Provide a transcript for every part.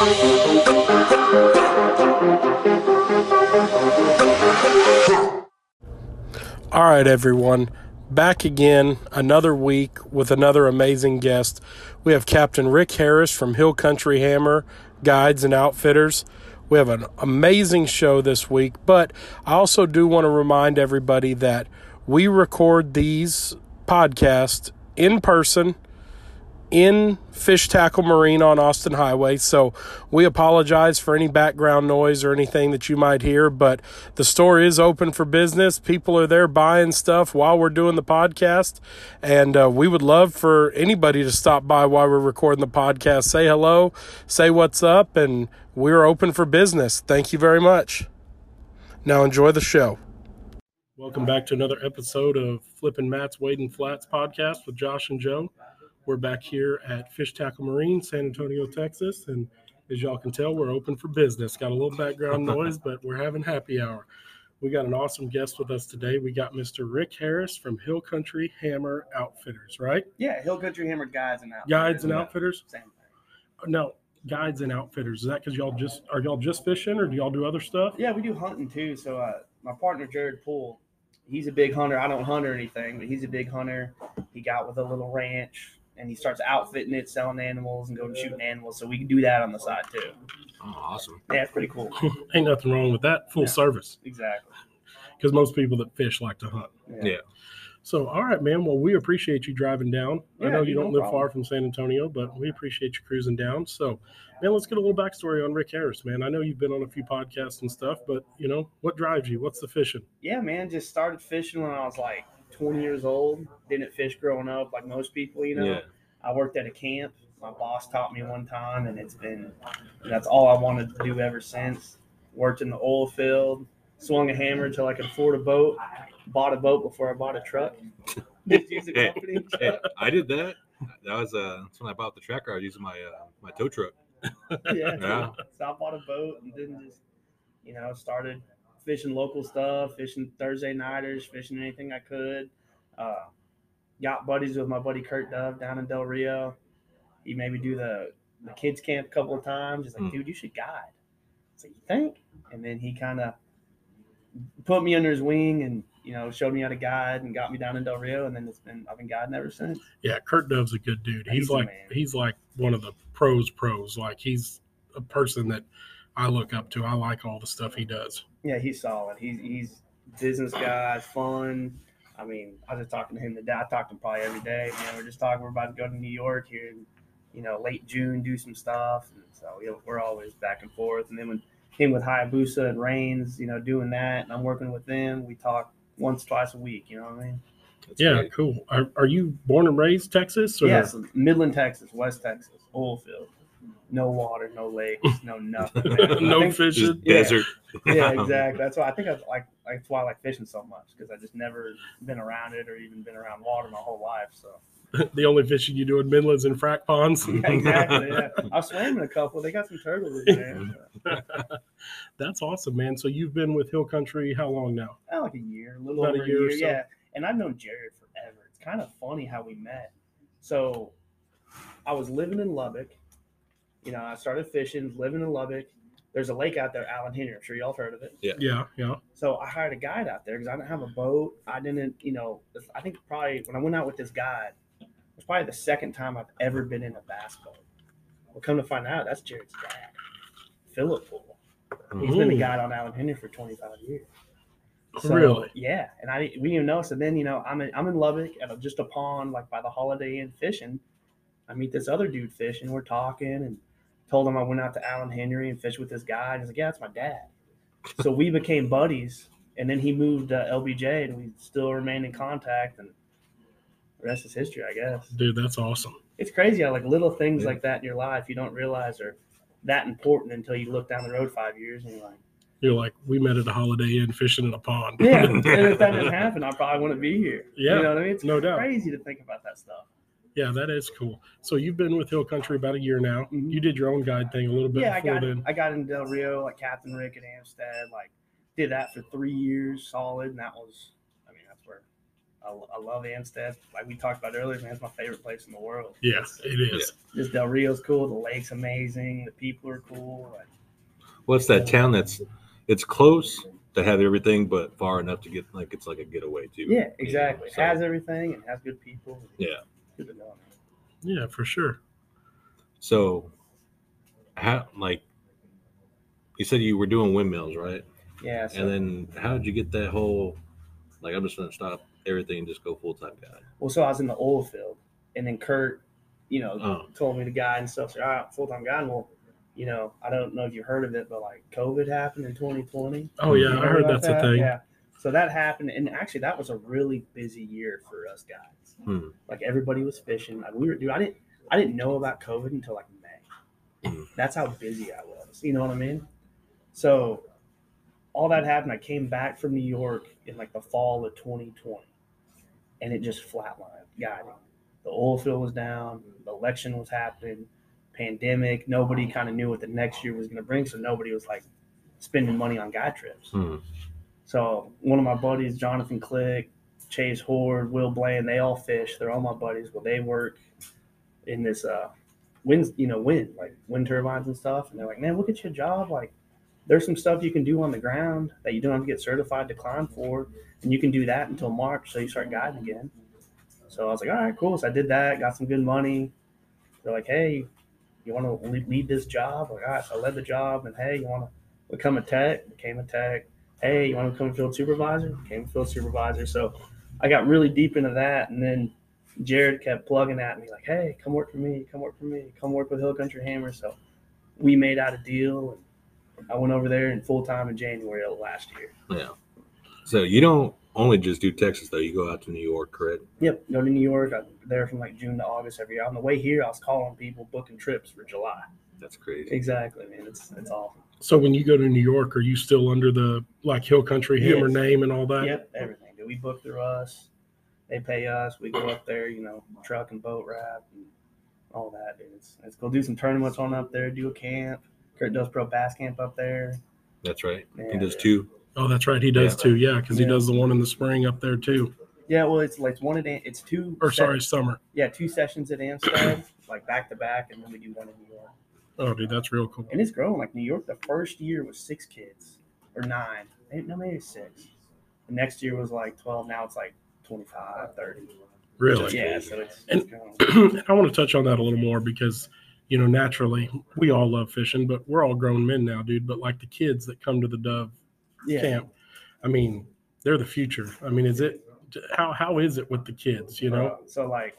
All right, everyone. Back again, another week with another amazing guest. We have Captain Rick Harris from Hill Country Hammer Guides and Outfitters. We have an amazing show this week, but I also do want to remind everybody that we record these podcasts in person in Fish Tackle Marine on Austin Highway. So we apologize for any background noise or anything that you might hear, but the store is open for business. People are there buying stuff while we're doing the podcast. And uh, we would love for anybody to stop by while we're recording the podcast, say hello, say what's up, and we're open for business. Thank you very much. Now enjoy the show. Welcome back to another episode of Flipping Mats, Wading Flats podcast with Josh and Joe. We're back here at Fish Tackle Marine, San Antonio, Texas, and as y'all can tell, we're open for business. Got a little background noise, but we're having happy hour. We got an awesome guest with us today. We got Mr. Rick Harris from Hill Country Hammer Outfitters, right? Yeah, Hill Country Hammer guides and outfitters. Guides and Yeah, outfitters. Same thing. No, guides and outfitters. Is that because y'all just are y'all just fishing, or do y'all do other stuff? Yeah, we do hunting too. So uh, my partner Jared Poole, he's a big hunter. I don't hunt or anything, but he's a big hunter. He got with a little ranch and he starts outfitting it, selling animals and going shooting animals. So we can do that on the side too. Oh, awesome. Yeah, it's pretty cool. Ain't nothing wrong with that. Full Yeah. service, exactly. because most people that fish like to hunt. Yeah. So, all right, man. Well, we appreciate you driving down. I know you no don't live problem. far from San Antonio, but we appreciate you cruising down. So, man, let's get a little backstory on Rick Harris, man. I know you've been on a few podcasts and stuff, but you know what drives you? What's the fishing? Yeah, man. Just started fishing when I was like 20 years old. Didn't fish growing up like most people, you know. Yeah. I worked at a camp. My boss taught me one time, and it's been that's all I wanted to do ever since. Worked in the oil field, swung a hammer until I could afford a boat. Bought a boat before I bought a truck. Just use a company. hey, I did that. That was uh, that's when I bought the tractor. I was using my uh, my tow truck. yeah. Yeah. So I bought a boat and then just, you know, started fishing local stuff, fishing Thursday nighters, fishing anything I could. Uh, got buddies with my buddy Kurt Dove down in Del Rio. He made me do the, the kids camp a couple of times. He's like, Hmm. dude, you should guide. So you think? And then he kind of put me under his wing and you know showed me how to guide and got me down in Del Rio. And then it's been I've been guiding ever since. Yeah, Kurt Dove's a good dude. He's he's like he's like one of the pros pros. Like he's a person that I look up to. I like all the stuff he does. Yeah, he's solid. He's he's business guy, fun. I mean, I was just talking to him today. I talk to him probably every day. Man, we're just talking. We're about to go to New York here, in, you know, late June, do some stuff. And so you know, we're always back and forth. And then when him with Hayabusa and Reins, you know, doing that, and I'm working with them, we talk once, twice a week. You know what I mean? That's yeah, great. cool. Are, are you born and raised Texas? Or? Yes, Midland, Texas, West Texas, oil field, no water, no lakes, no nothing. no think- fishing. Just Yeah. desert. yeah, exactly. That's why I think I like. That's why I like fishing so much because I just never been around it or even been around water my whole life. So the only fishing you do in Midlands and frac ponds. yeah, exactly. Yeah, I swam in a couple. They got some turtles in there. That's awesome, man. So you've been with Hill Country how long now? Uh, like a year, a little About a over a year or year. so. Yeah, and I've known Jared forever. It's kind of funny how we met. So I was living in Lubbock. You know, I started fishing, living in Lubbock. There's a lake out there, Alan Henry. I'm sure y'all have heard of it. Yeah, yeah. Yeah. So I hired a guide out there because I didn't have a boat. I didn't, you know, I think probably when I went out with this guide, it was probably the second time I've ever been in a bass boat. Well, come to find out, that's Jared's dad, Philip Poole. He's been a guide on Alan Henry for 25 years. Oh, really? Yeah, and I we didn't even know. So then, you know, I'm in, I'm in Lubbock at a, just a pond, like by the Holiday Inn fishing. I meet this other dude fishing. We're talking and told him I went out to Alan Henry and fished with this guy. And he's like, "Yeah, that's my dad." so we became buddies, and then he moved to LBJ, and we still remain in contact. And the rest is history, I guess. Dude, that's awesome. It's crazy how like little things Yeah. like that in your life you don't realize are that important until you look down the road five years and you're like. You're like, we met at a Holiday Inn fishing in a pond. Yeah, and if that didn't happen, I probably wouldn't be here. Yeah, you know what I mean? It's no doubt. crazy to think about that stuff. Yeah, that is cool. So you've been with Hill Country about a year now. Mhm. You did your own guide thing a little bit Yeah, I before got then. I got in Del Rio, like Captain Rick at Amistad, like did that for three years solid, and that was, I mean, that's where I, I love Amistad. Like we talked about earlier, man, it's my favorite place in the world. Yeah, It's- it is. Just Del Rio's cool. The lake's amazing. The people are cool. Like, What's that town that's it's close to have everything, but far enough to get like it's like a getaway too. yeah, exactly. It So- has everything and has good people. Yeah. Good to know. Yeah, for sure. So, how like you said you were doing windmills, right? Yeah. So, And then how did you get that whole like I'm just gonna stop everything and just go full time guy? well, so I was in the oil field, and then Kurt, you know, Oh. told me to guide and stuff. So, all right, full time guide. Well, you know, I don't know if you heard of it, but like COVID happened in 2020. Oh yeah, You I heard about that's a that? thing. Yeah. So that happened, and actually, that was a really busy year for us guys. Hmm. Like everybody was fishing. Like we were, dude. I didn't, I didn't know about COVID until like May. Hmm. That's how busy I was. You know what I mean? So, all that happened. I came back from New York in like the fall of 2020, and it just flatlined guiding. The oil field was down. The election was happening. Pandemic. Nobody kind of knew what the next year was going to bring, so nobody was like spending money on guy trips. Hmm. So one of my buddies, Jonathan Click, Chase Horde, Will Bland, they all fish. They're all my buddies. Well, they work in this uh wind, you know, wind, like wind turbines and stuff. And they're like, man, look at your job. Like there's some stuff you can do on the ground that you don't have to get certified to climb for. And you can do that until March. So you start guiding again. So I was like, all right, cool. So I did that, got some good money. They're like, hey, you want to lead this job? Like, all right. So I led the job. And hey, you want to become a tech? Became a tech hey, you want to become a field supervisor? Became a field supervisor. So I got really deep into that. And then Jared kept plugging at me, like, hey, come work for me, come work for me, come work with Hill Country Hammer. So we made out a deal. And I went over there in full time in January of last year. Yeah. So you don't only just do Texas though. You go out to New York, correct? Yep, go to New York. I'm there from like June to August every year. On the way here, I was calling people, booking trips for July. That's crazy. Exactly, man. It's it's awesome. So when you go to New York, are you still under the like Hill Country Hammer Yes. name and all that? Yep, everything. Do we book through us? They pay us. We go up there, you know, truck and boat wrap and all that. Dude. It's, it's go do some tournaments on up there. Do a camp. Kurt does pro bass camp up there. That's right. Yeah, he does yeah. two. Oh, that's right. He does Yeah. too. Yeah, because he does the one in the spring up there too. Yeah, well, it's like it's one at it's two. Or se- sorry, summer. yeah, two sessions at Amistad, like back to back, and then we do one in New York. Oh, dude, that's real cool. And it's growing. Like New York, the first year was six kids or nine. Maybe, no, maybe six. The next year was like twelve. Now it's like 25, 30. Really. Yeah, so it's, And- it's growing. I want to touch on that a little more because, you know, naturally we all love fishing, but we're all grown men now, dude. But like the kids that come to the Dove Yeah. camp, I mean, they're the future. I mean, is it how how is it with the kids? You know? So like,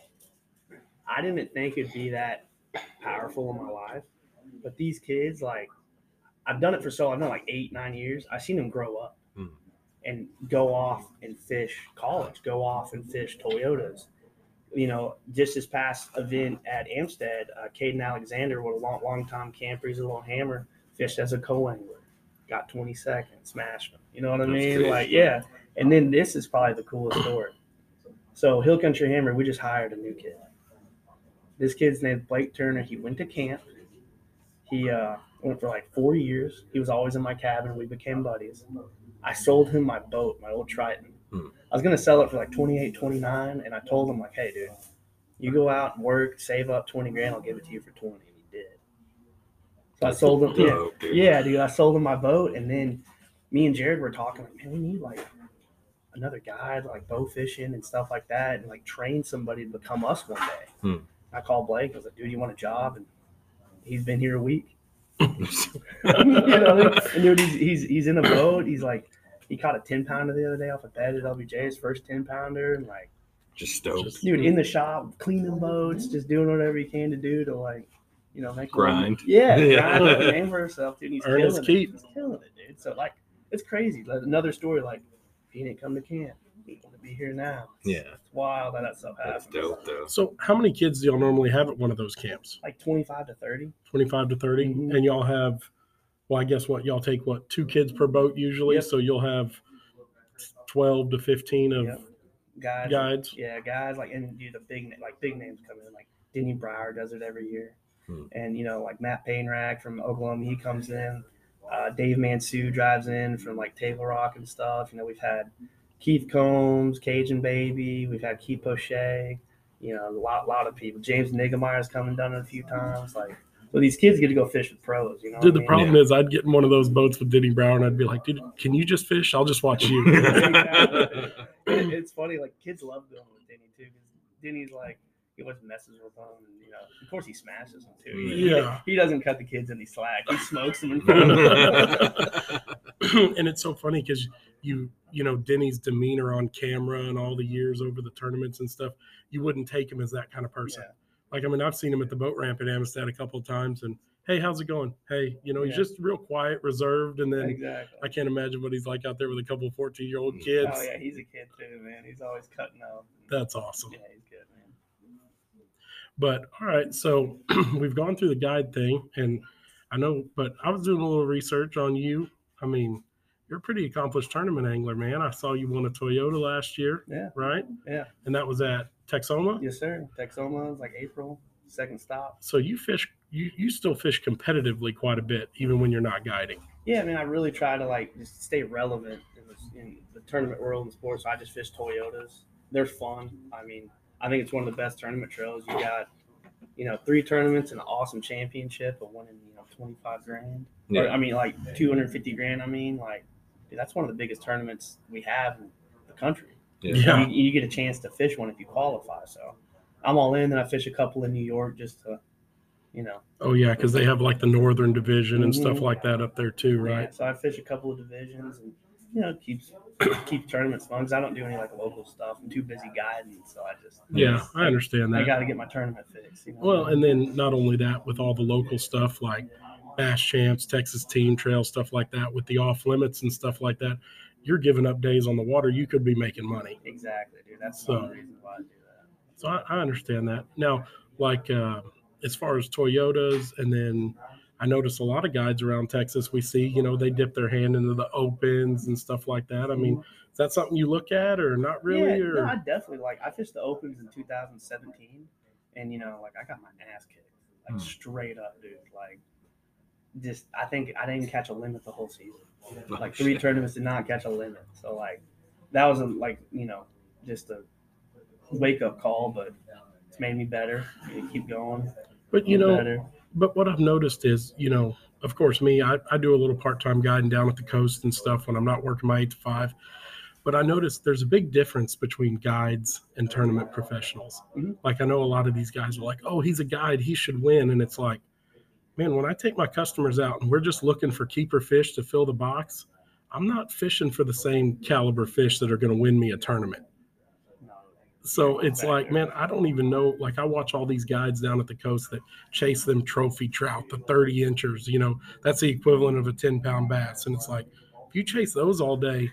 I didn't think it'd be that powerful in my life, but these kids, like, I've done it for so I've done like eight, nine years. I've seen them grow up. And go off and fish college, go off and fish Toyotas. You know, just this past event at Amistad, uh, Caden Alexander, what a long, long time camper, he's a little hammer, fished as a co-angler, got 20 seconds, smashed him. You know what I mean? Like, yeah. And then this is probably the coolest story. So Hill Country Hammer, we just hired a new kid. This kid's named Blake Turner. He went to camp. He uh, went for like four years. He was always in my cabin. We became buddies. I sold him my boat, my old Triton. Hmm. I was gonna sell it for like 28, 29, and I told him like, hey, dude, you go out and work, save up 20 grand, I'll give it to you for 20. And he did. So I sold him. Yeah, Dope, dude. yeah, dude. I sold him my boat, and then me and Jared were talking like, man, we need like another guy to like bow fishing and stuff like that, and like train somebody to become us one day. Hmm. I called Blake. I was like, dude, you want a job? And he's been here a week. You know, and dude, he's, he's he's in a boat. He's like, he caught a ten pounder the other day off a bed at LBJ, his first ten pounder, and like, just stoked. Just- dude, in the shop, cleaning boats, just doing whatever he can to do to like, you know, make a little- Grind. Yeah, Yeah. grind, make a name for himself, dude. He's Earn his killing keep. it. He's killing it, dude. So like, it's crazy. Like, another story, like, he didn't come to camp. He want to be here now. Yeah, It's wild that that stuff that's happens. dope though. So how many kids do y'all normally have at one of those camps? Like twenty five to thirty. Twenty five to 30 Mhm. and y'all have. Well, I guess what y'all take what two kids per boat usually, Yep. so you'll have twelve to fifteen of Yep. Guys, guides. Yeah, guys like and do the big like big names come in like Denny Brauer does it every year, Hmm. and you know like Matt Pangrac from Oklahoma he comes in, uh, Dave Mansue drives in from like Table Rock and stuff. You know we've had Keith Combs, Cajun Baby. We've had Keith Poche. You know, a lot, lot of people. James Niggemeyer's come and done it a few times. Like, so these kids get to go fish with pros. You know, Dude, the I mean? problem is I'd get in one of those boats with Denny Brauer. and I'd be like, dude, can you just fish? I'll just watch you. It- it's funny. Like kids love going with Denny too, because Denny's like he always messes with them, and you know, of course he smashes them too. He, Yeah. he doesn't cut the kids any slack. He smokes them in front of them. and it's so funny because you you know Denny's demeanor on camera and all the years over the tournaments and stuff, you wouldn't take him as that kind of person. Yeah. Like I mean, I've seen him at the boat ramp at Amistad a couple of times, and hey, how's it going? Hey, you know, he's just real quiet, reserved, and then exactly. I can't imagine what he's like out there with a couple of fourteen year old mm. kids. Oh yeah, he's a kid too, man. He's always cutting up. That's awesome. Yeah, he's good, man. But all right, so we've gone through the guide thing, and I know, but I was doing a little research on you. I mean, you're a pretty accomplished tournament angler, man. I saw you won a Toyota last year, Yeah, right? yeah. And that was at Texoma. Yes, sir. Texoma is like April, second stop. So you fish, you you still fish competitively quite a bit, even when you're not guiding. Yeah, I mean, I really try to like just stay relevant in the, in the tournament world and sports. So I just fish Toyotas. They're fun. I mean, I think it's one of the best tournament trails. You got, you know, three tournaments and an awesome championship, of in you know, twenty five grand. Or, Yeah. I mean, like two hundred fifty grand. I mean, like dude, that's one of the biggest tournaments we have in the country. Yeah. Yeah. You, you get a chance to fish one if you qualify. So I'm all in. and I fish a couple in New York just to, you know, Oh yeah, because they have like the Northern Division and stuff Mhm. like that up there too, right? Yeah, right? so I fish a couple of divisions and you know keeps keep tournaments fun 'cause I don't do any like local stuff. I'm too busy guiding, so I just Yeah, I understand that. I got to get my tournament fixed. You know? Well, and then not only that, with all the local stuff like Bass Champs, Texas Team Trail, stuff like that, with the off limits and stuff like that, you're giving up days on the water. You could be making money. exactly, dude. That's So- the reasons why I do that. So I, I understand that. Now, like uh, as far as Toyotas, and then I notice a lot of guides around Texas. We see, you know, they dip their hand into the opens and stuff like that. I mean, is that something you look at, or not really? yeah, or no, I definitely like. I fished the opens in 2017, and you know, like I got my ass kicked, like Hmm. straight up, dude. Like, just I think I didn't catch a limit the whole season. Like three tournaments did not catch a limit. So like that was a like you know just a wake up call, but it's made me better. Keep going. but you know, better. But what I've noticed is, you know, of course, me, I, I do a little part time guiding down at the coast and stuff when I'm not working my eight to five. But I noticed there's a big difference between guides and tournament professionals. Mhm. Like, I know a lot of these guys are like, oh, he's a guide, he should win. And it's like, man, when I take my customers out and we're just looking for keeper fish to fill the box, I'm not fishing for the same caliber fish that are going to win me a tournament. No. So it's like, man, I don't even know. Like, I watch all these guides down at the coast that chase them trophy trout, the 30 inchers, you know, that's the equivalent of a 10 pound bass. And it's like, if you chase those all day,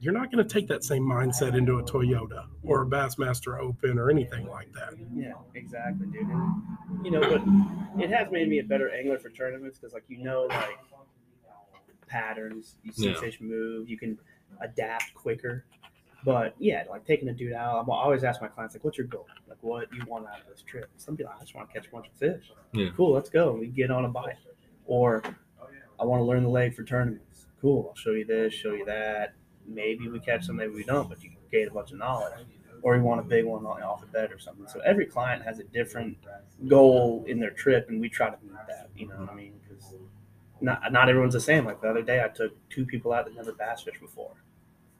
you're not going to take that same mindset into a Toyota or a Bassmaster Open or anything like that. Yeah, exactly, dude. And, you know, but it has made me a better angler for tournaments because, like, you know, like patterns, you see Yeah. fish move, you can adapt quicker. But yeah, like taking a dude out, I'm- I always ask my clients, like, what's your goal? Like, what you want out of this trip? Some people, like, I just want to catch a bunch of fish. Yeah. Cool, let's go. We get on a bite. Or I want to learn the leg for tournaments. Cool, I'll show you this, show you that. Maybe we catch some, maybe we don't, but you gain a bunch of knowledge or you want a big one off the bed or something. So every client has a different goal in their trip, and we try to meet that. You know what I mean? Because not not everyone's the same. Like the other day, I took two people out that never bass fished before,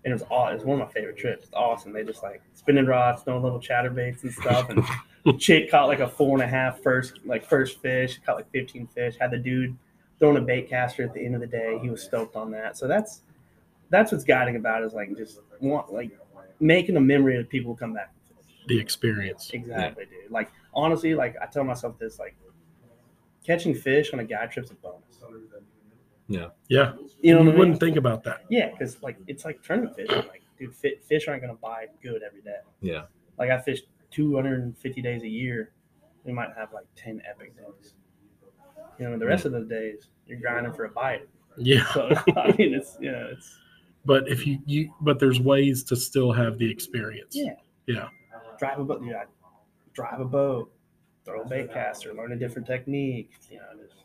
it was aw- it was one of my favorite trips. It's awesome. They just like spinning rods, throwing little chatterbaits and stuff, and chick caught like a four and a half first like first fish, caught like fifteen fish. Had the dude throwing a bait caster at the end of the day. He was stoked on that. So that's that's what's guiding about is like just want like making a memory that people come back. The experience. Exactly, dude. Like honestly, like I tell myself this, like catching fish on a guide trip's a bonus. Yeah. Yeah. You know you what wouldn't think about that. Yeah, because like it's like tournament fishing. Like, dude, fish aren't gonna bite good every day. Yeah. Like I fish 250 days a year. We might have like 10 epic days. You know, the rest of the days you're grinding for a bite. Yeah. So I mean, it's you know, it's But if you, you, but there's ways to still have the experience. Yeah. Yeah. drive a boat. Dude, I drive a boat, throw a bait caster, learn a different technique. You know, just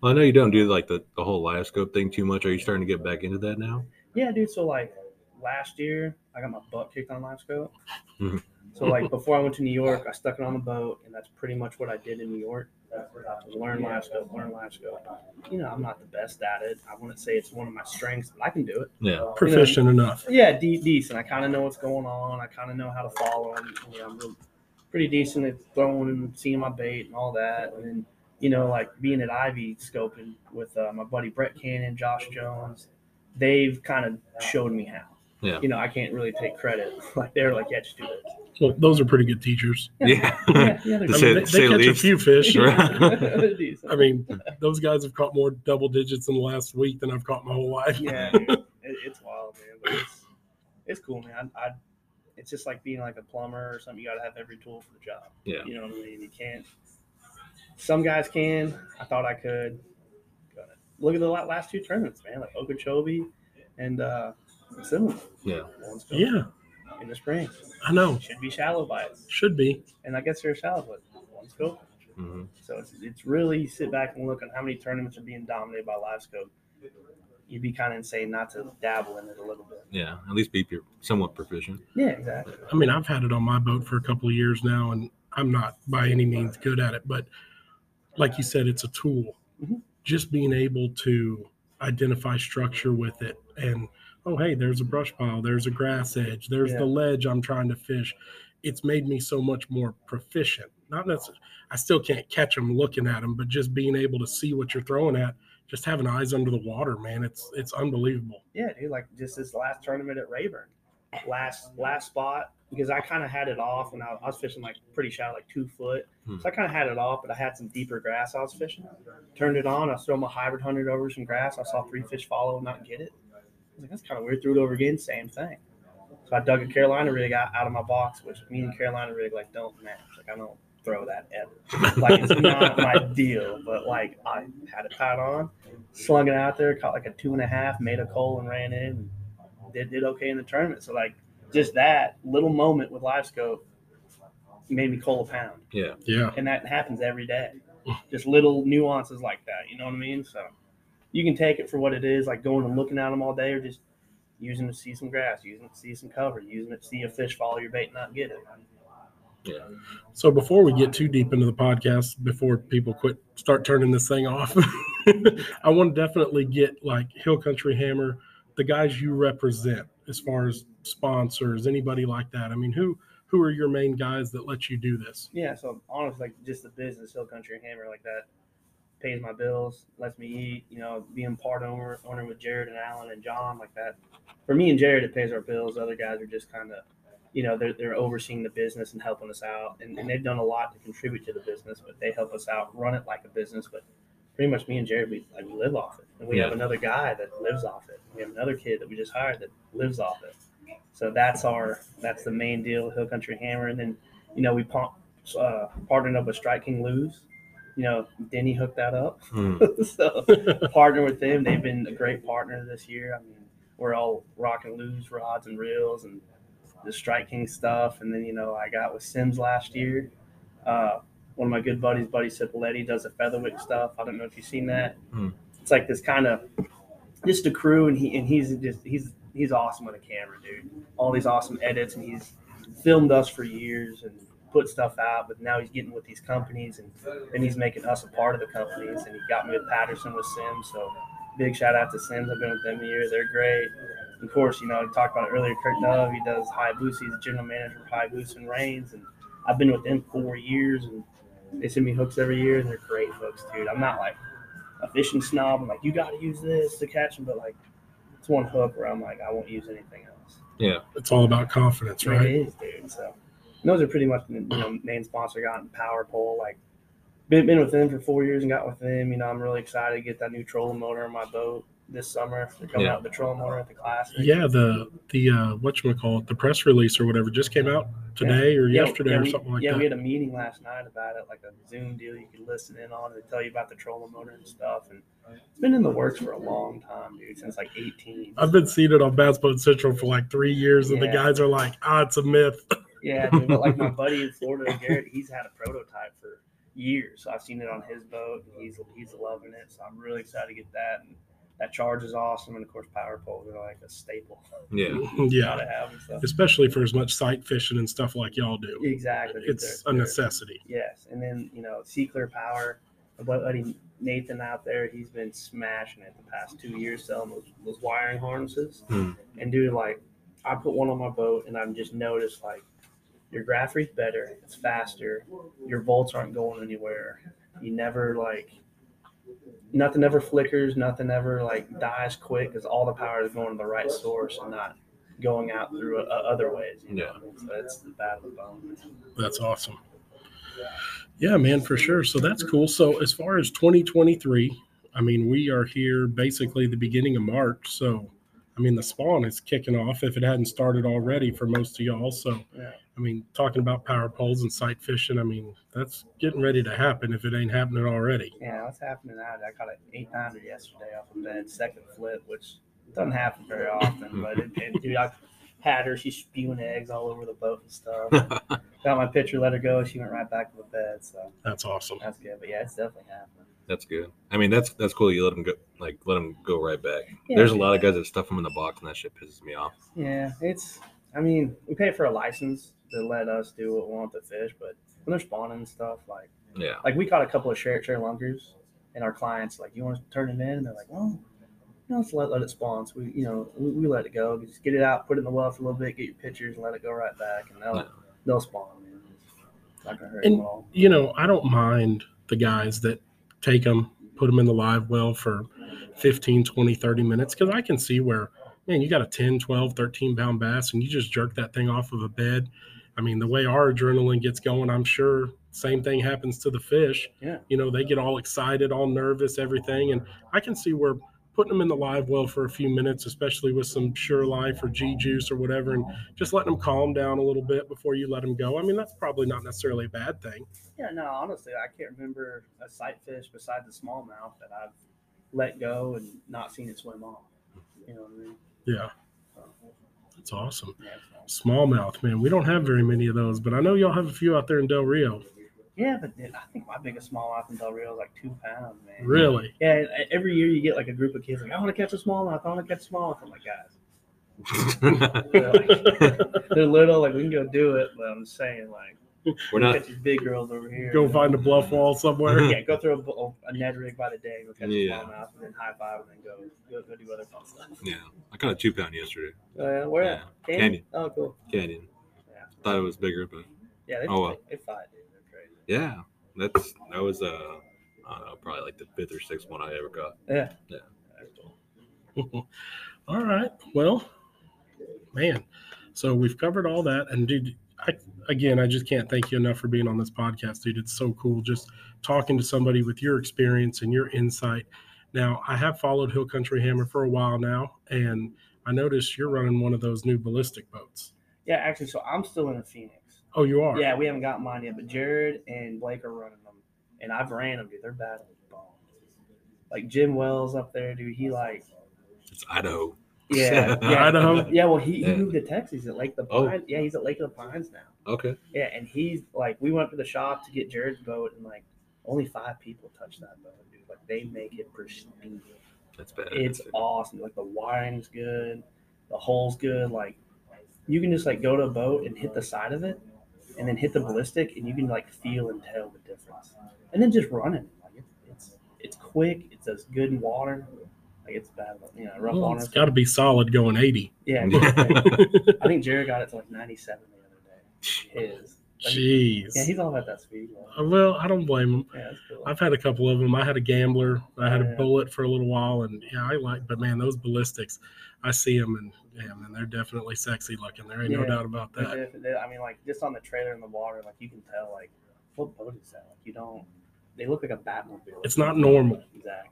Well, I know you don't do like the, the whole live scope thing too much. Are you starting to get back into that now? Yeah, dude. So like last year I got my butt kicked on live scope. Mhm. So like before I went to New York, I stuck it on the boat, and that's pretty much what I did in New York. Was learn live scope, learn live scope. You know, I'm not the best at it. I wouldn't say it's one of my strengths, but I can do it. Yeah. Proficient enough. Yeah, de- decent. I kind of know what's going on. I kind of know how to follow them. You know, I'm real, pretty decent at throwing and seeing my bait and all that. And then, you know, like being at Ivie scoping with uh, my buddy Brett Cannon, Josh Jones, they've kind of showed me how. Yeah. You know, I can't really take credit. Like they're like, yeah, just do it. Well, those are pretty good teachers. Yeah. yeah, yeah, they're I mean, they, say they the catch a few fish. I mean, those guys have caught more double digits in the last week than I've caught my whole life. yeah, dude. It, it's wild, man. But it's it's cool, man. I, I it's just like being like a plumber or something. You got to have every tool for the job. Yeah. You know what I mean? You can't. Some guys can. I thought I could. Look at the last two tournaments, man. Like Okeechobee and uh, Seminole. Yeah. Yeah, In the spring, I know. should be shallow bites, Should be. and I guess they're shallow, but one scope. hmm So it's, it's really sit back and look at how many tournaments are being dominated by live scope. You'd be kind of insane not to dabble in it a little bit. Yeah. At least be somewhat proficient. Yeah, exactly. I mean, I've had it on my boat for a couple of years now, and I'm not by any means good at it. But like you said, it's a tool. Mhm. Just being able to identify structure with it, and oh, hey, there's a brush pile, there's a grass edge, there's Yeah. the ledge I'm trying to fish. It's made me so much more proficient. Not necessarily, I still can't catch them looking at them, but just being able to see what you're throwing at, just having eyes under the water, man, it's it's unbelievable. Yeah, dude. Like just this last tournament at Rayburn, last last spot because I kind of had it off when I, I was fishing like pretty shallow, like two foot. Hmm. So I kind of had it off, but I had some deeper grass I was fishing. Turned it on. I threw my hybrid hunter over some grass. I saw three fish follow and not get it. I was like, that's kind of weird. Threw it over again, same thing. So I dug a Carolina rig out, out of my box, which me and Carolina rig like don't match. Like I don't throw that ever. Like it's not my deal. But like I had it tied on, slung it out there, caught like a two and a half, made a cull and ran in. And did did okay in the tournament. So like just that little moment with live scope made me cull a pound. Yeah. Yeah. And that happens every day. Just little nuances like that. You know what I mean? So you can take it for what it is, like going and looking at them all day, or just using it to see some grass, using it to see some cover, using it to see a fish follow your bait and not get it. Yeah. So before we get too deep into the podcast, before people quit start turning this thing off, I want to definitely get like Hill Country Hammer, the guys you represent as far as sponsors, anybody like that. I mean, who who are your main guys that let you do this? Yeah, so honestly, like just the business, Hill Country Hammer, like that pays my bills, lets me eat. You know, being part owner owner with Jared and Alan and John, like that. For me and Jared, it pays our bills. Other guys are just kind of, you know, they're they're overseeing the business and helping us out, and, and they've done a lot to contribute to the business, but they help us out, run it like a business. But pretty much, me and Jared, we like we live off it, and we have another guy that lives off it. We have another kid that we just hired that lives off it. So that's our that's the main deal, Hill Country Hammer, and then you know we pump, uh, partnered up with Strike King Lew's. You know, Denny hooked that up, Hmm. so partner with them. They've been a great partner this year. I mean, we're all rocking Lew's rods and reels and the Strike King stuff, and then you know I got with Simms last year. Uh, one of my good buddies, Buddy Cipoletti, does the Featherwick stuff. I don't know if you've seen that. Hmm. It's like this kind of just a crew, and he and he's just he's he's awesome with a camera, dude. All these awesome edits, and he's filmed us for years and put stuff out. But now he's getting with these companies, and then he's making us a part of the companies. And he got me with Patterson with Simms, so big shout out to Simms. I've been with them a year; they're great. Of course, you know, we talked about it earlier. Kurt Dove, he does high Hayabusa. He's the general manager for Hayabusa and Reins, and I've been with them four years, and they send me hooks every year, and they're great hooks, dude. I'm not like a fishing snob. I'm like, you got to use this to catch them, but like, it's one hook where I'm like, I won't use anything else. Yeah. It's all about confidence, right? is, dude. So and those are pretty much the you know, main sponsor got in Power Pole. Like, been been with them for four years and got with them. You know, I'm really excited to get that new trolling motor on my boat this summer. They're coming Yeah. out with the trolling motor at the classic. Yeah, the the uh what you call it, the press release or whatever just came out today or Yeah, yesterday yeah, or we, something like that. yeah, we had a meeting last night about it, like a Zoom deal you could listen in on and tell you about the trolling motor and stuff. And it's been in the works for a long time, dude, since like 18. I've been seeing it on Bass Boat Central for like three years, and the guys are like, "Ah, it's a myth." Yeah, dude, but like my buddy in Florida, Garrett, he's had a prototype for years. So I've seen it on his boat, and he's he's loving it. So I'm really excited to get that. And that charge is awesome, and of course, power poles are like a staple. Yeah. yeah, Gotta have and stuff. especially for as much sight fishing and stuff like y'all do. Exactly. It's They're- a they're- necessity. Yes, and then you know, Sea Clear Power, my buddy Nathan out there, he's been smashing it the past two years selling those, those wiring harnesses. Hmm. And dude, like, I put one on my boat, and I've just noticed like your graph read's better, it's faster, your volts aren't going anywhere. You never like nothing ever flickers, nothing ever like dies quick because all the power is going to the right source and not going out through uh, other ways. You? Yeah. mean? So that's the battle of the bone. That's awesome. Yeah, man, for sure. So that's cool. So as far as 2023, I mean, we are here basically the beginning of March. So, I mean, the spawn is kicking off if it hadn't started already for most of y'all. So, Yeah. I mean, talking about power poles and sight fishing, I mean, that's getting ready to happen if it ain't happening already. Yeah, what's happening now? I caught an eight pounder yesterday off of bed, second flip, which doesn't happen very often. But it, and dude, I had her. She's spewing eggs all over the boat and stuff. Got my picture, let her go. She went right back to the bed. So That's awesome. that's good. But yeah, it's definitely happening. That's good. I mean, that's that's cool. You let them go, like let them go right back. Yeah. There's a lot of guys that stuff them in the box, and that shit pisses me off. Yeah, it's. I mean, we pay for a license to let us do what we want to fish, but when they're spawning and stuff, like Yeah. like we caught a couple of share ShareLunkers, and our clients like, you want to turn them in? And they're like, well, no, let's let, let it spawn. So we, you know, we, we let it go. Just get it out, put it in the well for a little bit, get your pictures, and let it go right back, and they'll Yeah. they'll spawn. Man. It's not gonna hurt And- them at all. you know, I don't mind the guys that take them, put them in the live well for 15, 20, 30 minutes because I can see where, man, you got a 10, 12, 13 pound bass and you just jerk that thing off of a bed. I mean, the way our adrenaline gets going, I'm sure same thing happens to the fish. Yeah. You know, they get all excited, all nervous, everything. And I can see where putting them in the live well for a few minutes, especially with some Sure Life or G Juice or whatever, and just letting them calm down a little bit before you let them go. I mean, that's probably not necessarily a bad thing. Yeah, no, honestly, I can't remember a sight fish besides the smallmouth that I've let go and not seen it swim off. You know what I mean? Yeah. So, That's awesome. yeah, it's. Smallmouth, man. We don't have very many of those, but I know y'all have a few out there in Del Rio. Yeah, but dude, I think my biggest smallmouth in Del Rio is like two pounds, man. Really? Yeah, uh, every year you get like a group of kids like, I want to catch a smallmouth. I want to catch a smallmouth. I'm like, guys, they're, like, they're little. Like we can go do it, but I'm saying, like, We're not. catch these big girls over here. Go find a bluff wall somewhere. Yeah, go through a, bu- a Ned rig by the day, go catch Yeah. a smallmouth, and then high five, and then go go, go do other fun stuff. Yeah, I caught a two pound yesterday. Uh, where Yeah. at? Canyon? Canyon. Oh, cool. Canyon. Yeah. Thought it was bigger, but Yeah, they, Oh, well. they, they fight, dude. They're crazy. yeah, that's that was uh, I don't know, probably like the fifth or sixth one I ever caught. Yeah. Yeah. That's cool. all right. Well, man. So we've covered all that. And dude, I, again, I just can't thank you enough for being on this podcast, dude. It's so cool just talking to somebody with your experience and your insight. Now, I have followed Hill Country Hammer for a while now, and I noticed you're running one of those new ballistic boats. Yeah, actually, so I'm still in a Phoenix. Oh, you are? Yeah, we haven't got mine yet, but Jared and Blake are running them, and I've ran them, dude. They're bad as bones. Like Jim Wells up there, dude. He like, It's Idaho. Yeah, yeah, Idaho? yeah. Well, he, he Yeah. moved to Texas at Lake of the Oh. Pines. Yeah, he's at Lake of the Pines now. Okay. Yeah, and he's like, we went to the shop to get Jared's boat, and like, only five people touched that boat, dude. Like, they make it pristine. That's bad. It's awesome. Like the wiring's good, the hole's good. Like you can just like go to a boat and hit the side of it, and then hit the ballistic, and you can like feel and tell the difference. And then just running, like it's it's it's quick. It's as good in water. Like it's bad, you know, rough Well, water. it's got to be solid going 80. Yeah, I think Jared got it to like 97 the other day. His. Like, Jeez. yeah, he's all about that speed. Uh, well, I don't blame him. Yeah, that's cool. I've had a couple of them. I had a gambler. I had a bullet for a little while, and yeah, I like. But man, those ballistics, I see them, and yeah, man, they're definitely sexy looking. There ain't no doubt about They're that. diff- they're- I mean, like just on the trailer in the water, like you can tell, like what boat is that? Like you don't. They look like a Batmobile. It's not normal.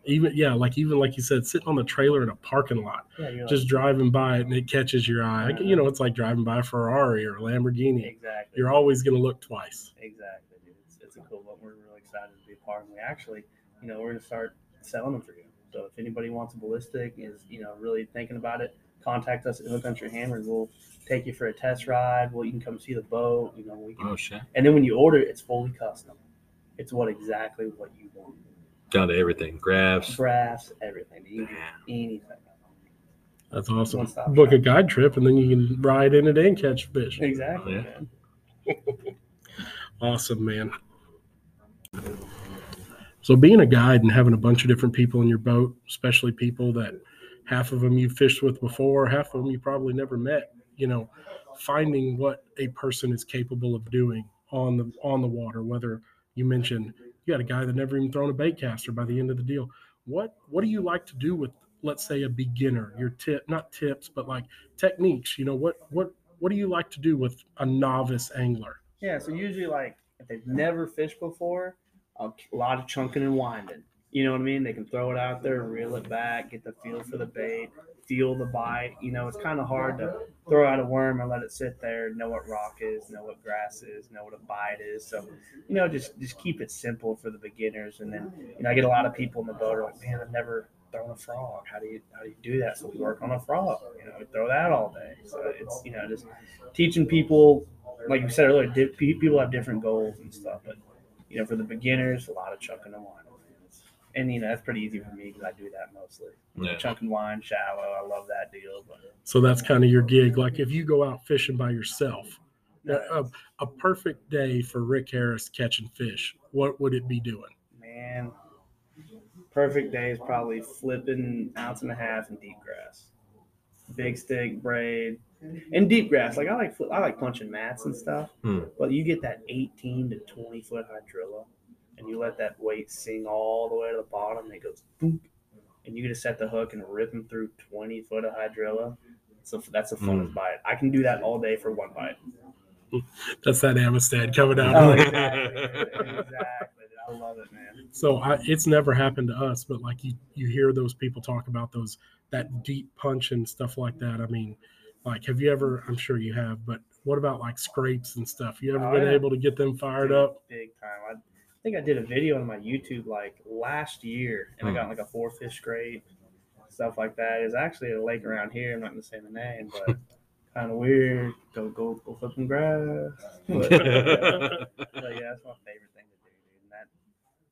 Exactly. Even yeah, like even like you said, sitting on the trailer in a parking lot, Yeah, you're just driving by it, and it catches your eye. Like, you know, it's like driving by a Ferrari or a Lamborghini. exactly. You're always gonna look twice. exactly, dude. It's, it's a cool one. We're really excited to be a part. And we actually, you know, we're gonna start selling them for you. So if anybody wants a ballistic, is you know really thinking about it, contact us at Hill Country Hammer. We'll take you for a test ride. Well, you can come see the boat. You know, we can Oh shit. And then when you order it, it's fully custom. It's what exactly what you want. Down to everything. Graphs. graphs, everything. You can do anything. That's awesome. One-stop Book a shop. guide trip, and then you can ride in it and catch fish. Exactly. Yeah. man. Awesome, man. So being a guide and having a bunch of different people in your boat, especially people that half of them you fished with before, half of them you probably never met, you know, finding what a person is capable of doing on the on the water, whether you mentioned you got a guy that never even thrown a bait caster by the end of the deal. What what do you like to do with let's say a beginner? Your tip not tips, but like techniques, you know, what what what do you like to do with a novice angler? Yeah. So usually, like if they've never fished before, a lot of chunking and winding. You know what I mean? They can throw it out there, reel it back, get the feel for the bait, feel the bite. You know, it's kind of hard to throw out a worm and let it sit there, know what rock is, know what grass is, know what a bite is. So, you know, just just keep it simple for the beginners. And then, you know, I get a lot of people in the boat are like, man, I've never thrown a frog. How do you how do you do that? So we work on a frog. You know, we throw that all day. So it's you know just teaching people, like you said earlier, di- people have different goals and stuff. But you know, for the beginners, a lot of chucking and wine. And you know that's pretty easy for me because I do that mostly. Yeah. Chunk and wine, shallow. I love that deal. But So that's kind of your gig. Like if you go out fishing by yourself, a, a perfect day for Rick Harris catching fish, what would it be doing? man, perfect day is probably flipping ounce and a half in deep grass, big stick braid, and deep grass. Like I like I like punching mats and stuff. Hmm. But you get that 18 to 20 foot hydrilla, and you let that weight sing all the way to the bottom, and it goes boom, and you get to set the hook and rip them through 20 foot of hydrilla. So that's the funnest mm. bite. I can do that all day for one bite. That's that Amistad coming out. Oh, exactly. exactly. I love it, man. So I, it's never happened to us, but like you, you hear those people talk about those that deep punch and stuff like that. I mean, like, have you ever? I'm sure you have, but what about like scrapes and stuff? You ever Oh, been yeah. able to get them fired Dude, up? Big time. I think I did a video on my YouTube like last year, and I got hmm. like a four fish scrape, stuff like that. It's actually a lake around here. I'm not gonna say the name, but kind of weird. Go go go flipping grass. But, but yeah, that's my favorite thing to do, dude. And that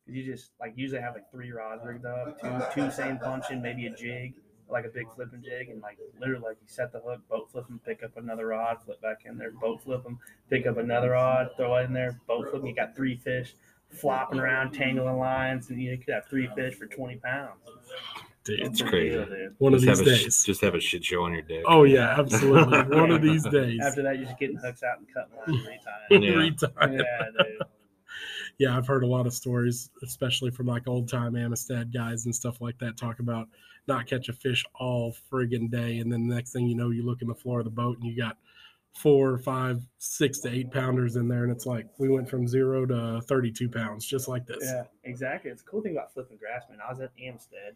'cause you just like usually have like three rods rigged up, two two same punching, maybe a jig, like a big flipping jig, and like literally like you set the hook, boat flip them, pick up another rod, flip back in there, boat flip them, pick up another rod, throw it in there, boat flip. 'em. You got three fish flopping around, tangling lines, and you could have three fish for twenty pounds. Dude, It's crazy. deal, dude. one of just these have a days. just have a shit show on your deck. Oh yeah, absolutely. one of these days. After that, you're just getting hooks out and cutting lines every time. Yeah. Every time. yeah, dude. yeah, I've heard a lot of stories, especially from like old time Amistad guys and stuff like that, talk about not catch a fish all friggin' day, and then the next thing you know, you look in the floor of the boat and you got four, five, six to eight pounders in there, and it's like we went from zero to thirty-two pounds, just like this. Yeah, exactly. It's a cool thing about flipping grass, man. I was at Amistad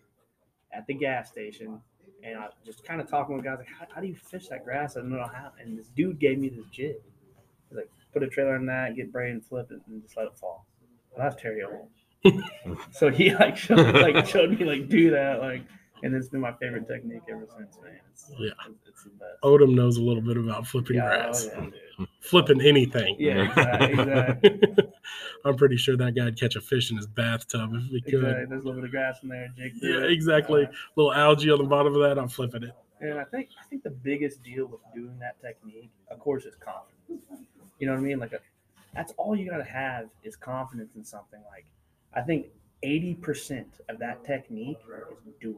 at the gas station, and I was just kind of talking with guys like, how, how do you fish that grass? I don't know how. And this dude gave me this jig. He's like, put a trailer on that, get braid and flip it, and just let it fall. Well, that's Terry Old. so he like showed, like showed me like do that like, and it's been my favorite technique ever since, man. It's, Yeah. it's, the best. Oldham knows a little bit about flipping yeah, grass, oh, yeah, flipping anything. yeah, exactly. exactly. I'm pretty sure that guy'd catch a fish in his bathtub if he could. exactly. There's a little bit of grass in there, through Yeah, exactly. Uh, little algae on the bottom of that, I'm flipping it. And I think I think the biggest deal with doing that technique, of course, is confidence. You know what I mean? Like a, that's all you gotta have is confidence in something. Like I think eighty percent of that technique is doing.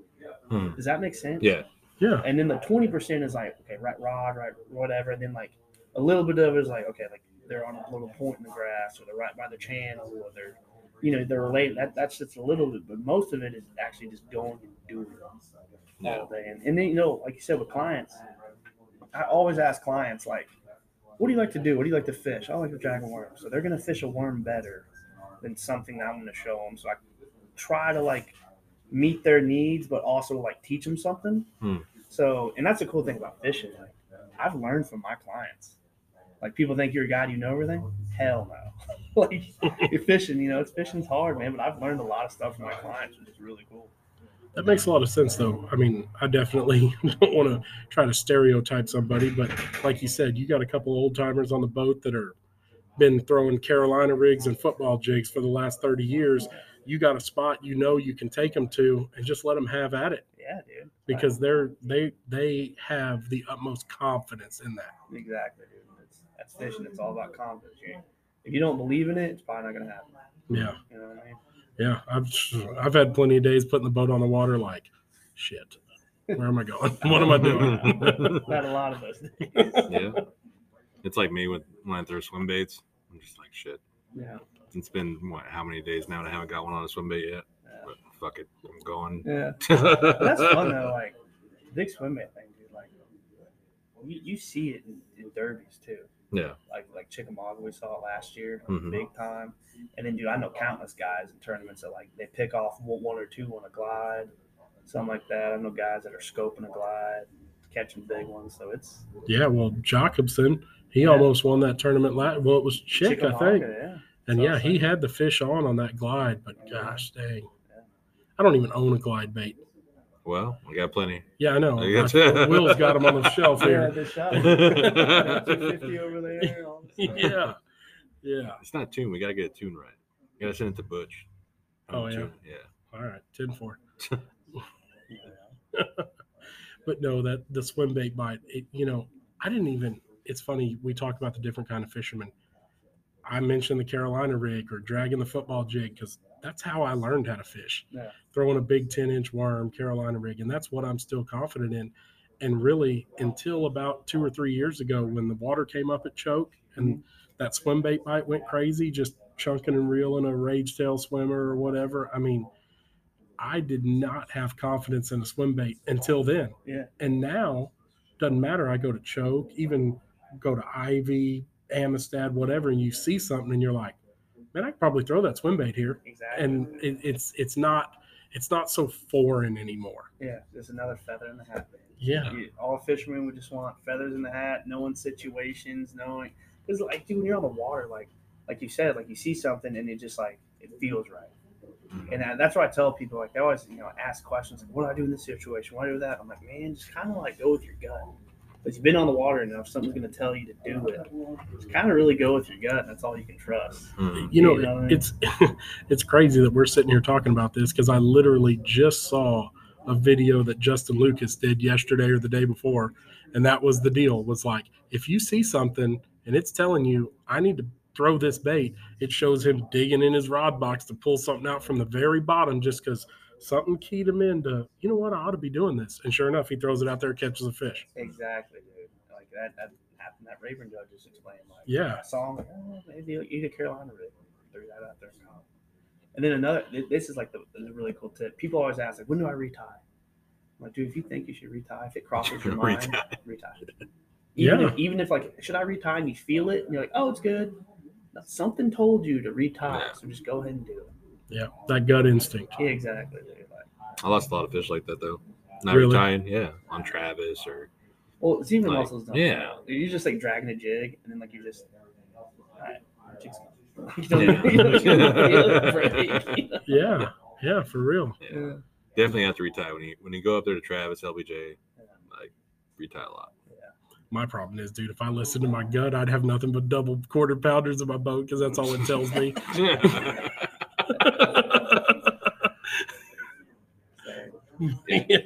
Hmm. Does that make sense? Yeah. Yeah. And then the twenty percent is like okay, right rod, right whatever. And then like a little bit of it is like okay, like they're on a little point in the grass or they're right by the channel or they're you know they're related. That that's just a little bit, but most of it is actually just going and doing it Yeah. all day. And, and then you know, like you said with clients, I always ask clients like, "What do you like to do? What do you like to fish?" I like to drag a worm, so they're gonna fish a worm better than something that I'm gonna show them. So I try to like meet their needs, but also like teach them something. Hmm. So, and that's a cool thing about fishing. Like, I've learned from my clients. Like people think you're a guy, you know everything. Hell no. like you're fishing, you know, it's fishing's hard, man. But I've learned a lot of stuff from my clients, which is really cool. That makes a lot of sense, though. I mean, I definitely don't want to try to stereotype somebody, but like you said, you got a couple old timers on the boat that are been throwing Carolina rigs and football jigs for the last 30 years. You got a spot you know you can take them to and just let them have at it Yeah, dude. because they're they they have the utmost confidence in that. exactly, dude. It's, that's fishing. It's all about confidence. You, if you don't believe in it, it's probably not gonna happen. Yeah, You know what I mean? yeah. I've I've had plenty of days putting the boat on the water like, shit. Where am I going? what am I doing? Not a lot of those days. yeah. It's like me with when I throw swim baits. I'm just like shit. yeah. It's been what how many days now and I haven't got one on a swim bait yet. Yeah. But fuck it. I'm going. Yeah. That's fun though. Like big swim bait thing, dude. Like you, you see it in, in derbies too. Yeah. Like like Chickamauga, we saw it last year, Mhm. big time. And then, dude, I know countless guys in tournaments that like they pick off one one or two on a glide, something like that. I know guys that are scoping a glide, catching big ones. So it's yeah, well, Jacobson, he Yeah. almost won that tournament last. Well, it was Chick, I think, Yeah. And So yeah, he had the fish on on that glide. But oh, gosh dang, I don't even own a glide bait. Well, I got plenty. Yeah, I know. I got I- Will's got them on the shelf here. the shot. 250 over there. all this stuff. yeah, yeah. It's not tuned. We gotta get it tuned right. You gotta send it to Butch. Oh, yeah? Tune- Yeah. All right, ten four. but no, that the swim bait bite. It, you know, I didn't even. It's funny we talk about the different kind of fishermen. I mentioned the Carolina rig or dragging the football jig because that's how I learned how to fish. Yeah. Throwing a big ten inch worm, Carolina rig, and that's what I'm still confident in. And really, until about two or three years ago, when the water came up at choke and mm-hmm. that swim bait bite went crazy, just chunking and reeling a rage tail swimmer or whatever. I mean, I did not have confidence in a swim bait until then. Yeah. And now, doesn't matter. I go to choke, even go to Ivie, Amistad, whatever, and you see something and you're like, man, I could probably throw that swim bait here. Exactly. And it, it's it's not it's not so foreign anymore. yeah, just another feather in the hat. man. Yeah. You- all fishermen would just want feathers in the hat, knowing situations, knowing because like dude, when you're on the water, like like you said, like you see something and it just like it feels right. Mm-hmm. And that- that's why I tell people like they always you know ask questions like, what do I do in this situation? What do I do that? I'm like, man, just kind of like go with your gut. Because you've been on the water enough, something's going to tell you to do it. Just kind of really go with your gut. That's all you can trust. Mhm. You know, You know what I mean? it's it's crazy that we're sitting here talking about this because I literally just saw a video that Justin Lucas did yesterday or the day before, and that was the deal. Was like if you see something and it's telling you I need to throw this bait, it shows him digging in his rod box to pull something out from the very bottom just because something keyed him into. You know what? I ought to be doing this, and sure enough, he throws it out there, catches a fish. Exactly, dude. Like that, that happened. That Rayburn judge just explained. Like, Yeah. I saw him. Like, oh, maybe he'll eat a Carolina rig. Threw that out there. and. And then another. This is like the, the really cool tip. People always ask, like, when do I retie? I'm like, dude, if you think you should retie, if it crosses your mind, Retie. retie. Even Yeah. if, even if like, should I retie? And you feel it, and you're like, oh, it's good. Something told you to retie, Yeah. so just go ahead and do it. Yeah, that gut instinct. Yeah, exactly, dude. I lost a lot of fish like that though. Not Really? retying, yeah, on Travis or well, it's even Like, muscles. Don't yeah. know. You're just like dragging a jig, and then like you just, all right, jig's gone. You don't- you don't feel the break, you know? Yeah, yeah, for real. yeah. Yeah. definitely have to retie when you when you go up there to Travis LBJ, like retie a lot. My problem is, dude, if I listen to my gut, I'd have nothing but double quarter pounders in my boat because that's all it tells me.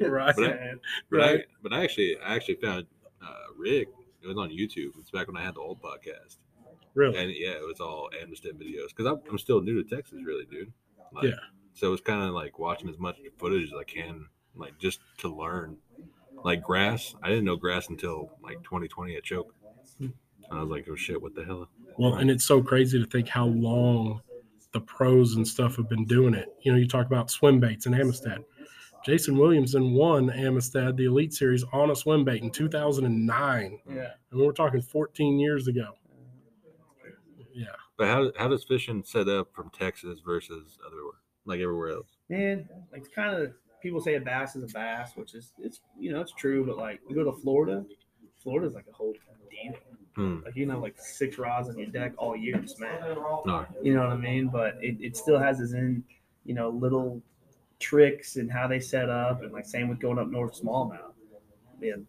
right, But I- But right. I, but I actually I actually found uh, Rick. It was on YouTube. It's back when I had the old podcast, Really? and yeah, it was all Amistad videos because I'm, I'm still new to Texas, really, dude. Like, Yeah. So it's kind of like watching as much footage as I can, like just to learn. Like grass, I didn't know grass until like 2020 at Choke. And I was like, oh shit, what the hell? Well, and it's so crazy to think how long the pros and stuff have been doing it. You know, you talk about swim baits and Amistad. Jason Williamson won Amistad, the Elite Series, on a swim bait in 2009. Yeah. And we're talking 14 years ago. Yeah. But how how does fishing set up from Texas versus other like everywhere else? Man, like it's kind of people say a bass is a bass, which is it's you know it's true, but like we go to Florida, Florida's like a whole deal. Hmm. Like you know, like six rods on your deck all year smack. No. You know what I mean? But it, it still has its in you know little tricks and how they set up, and like same with going up north smallmouth. Man,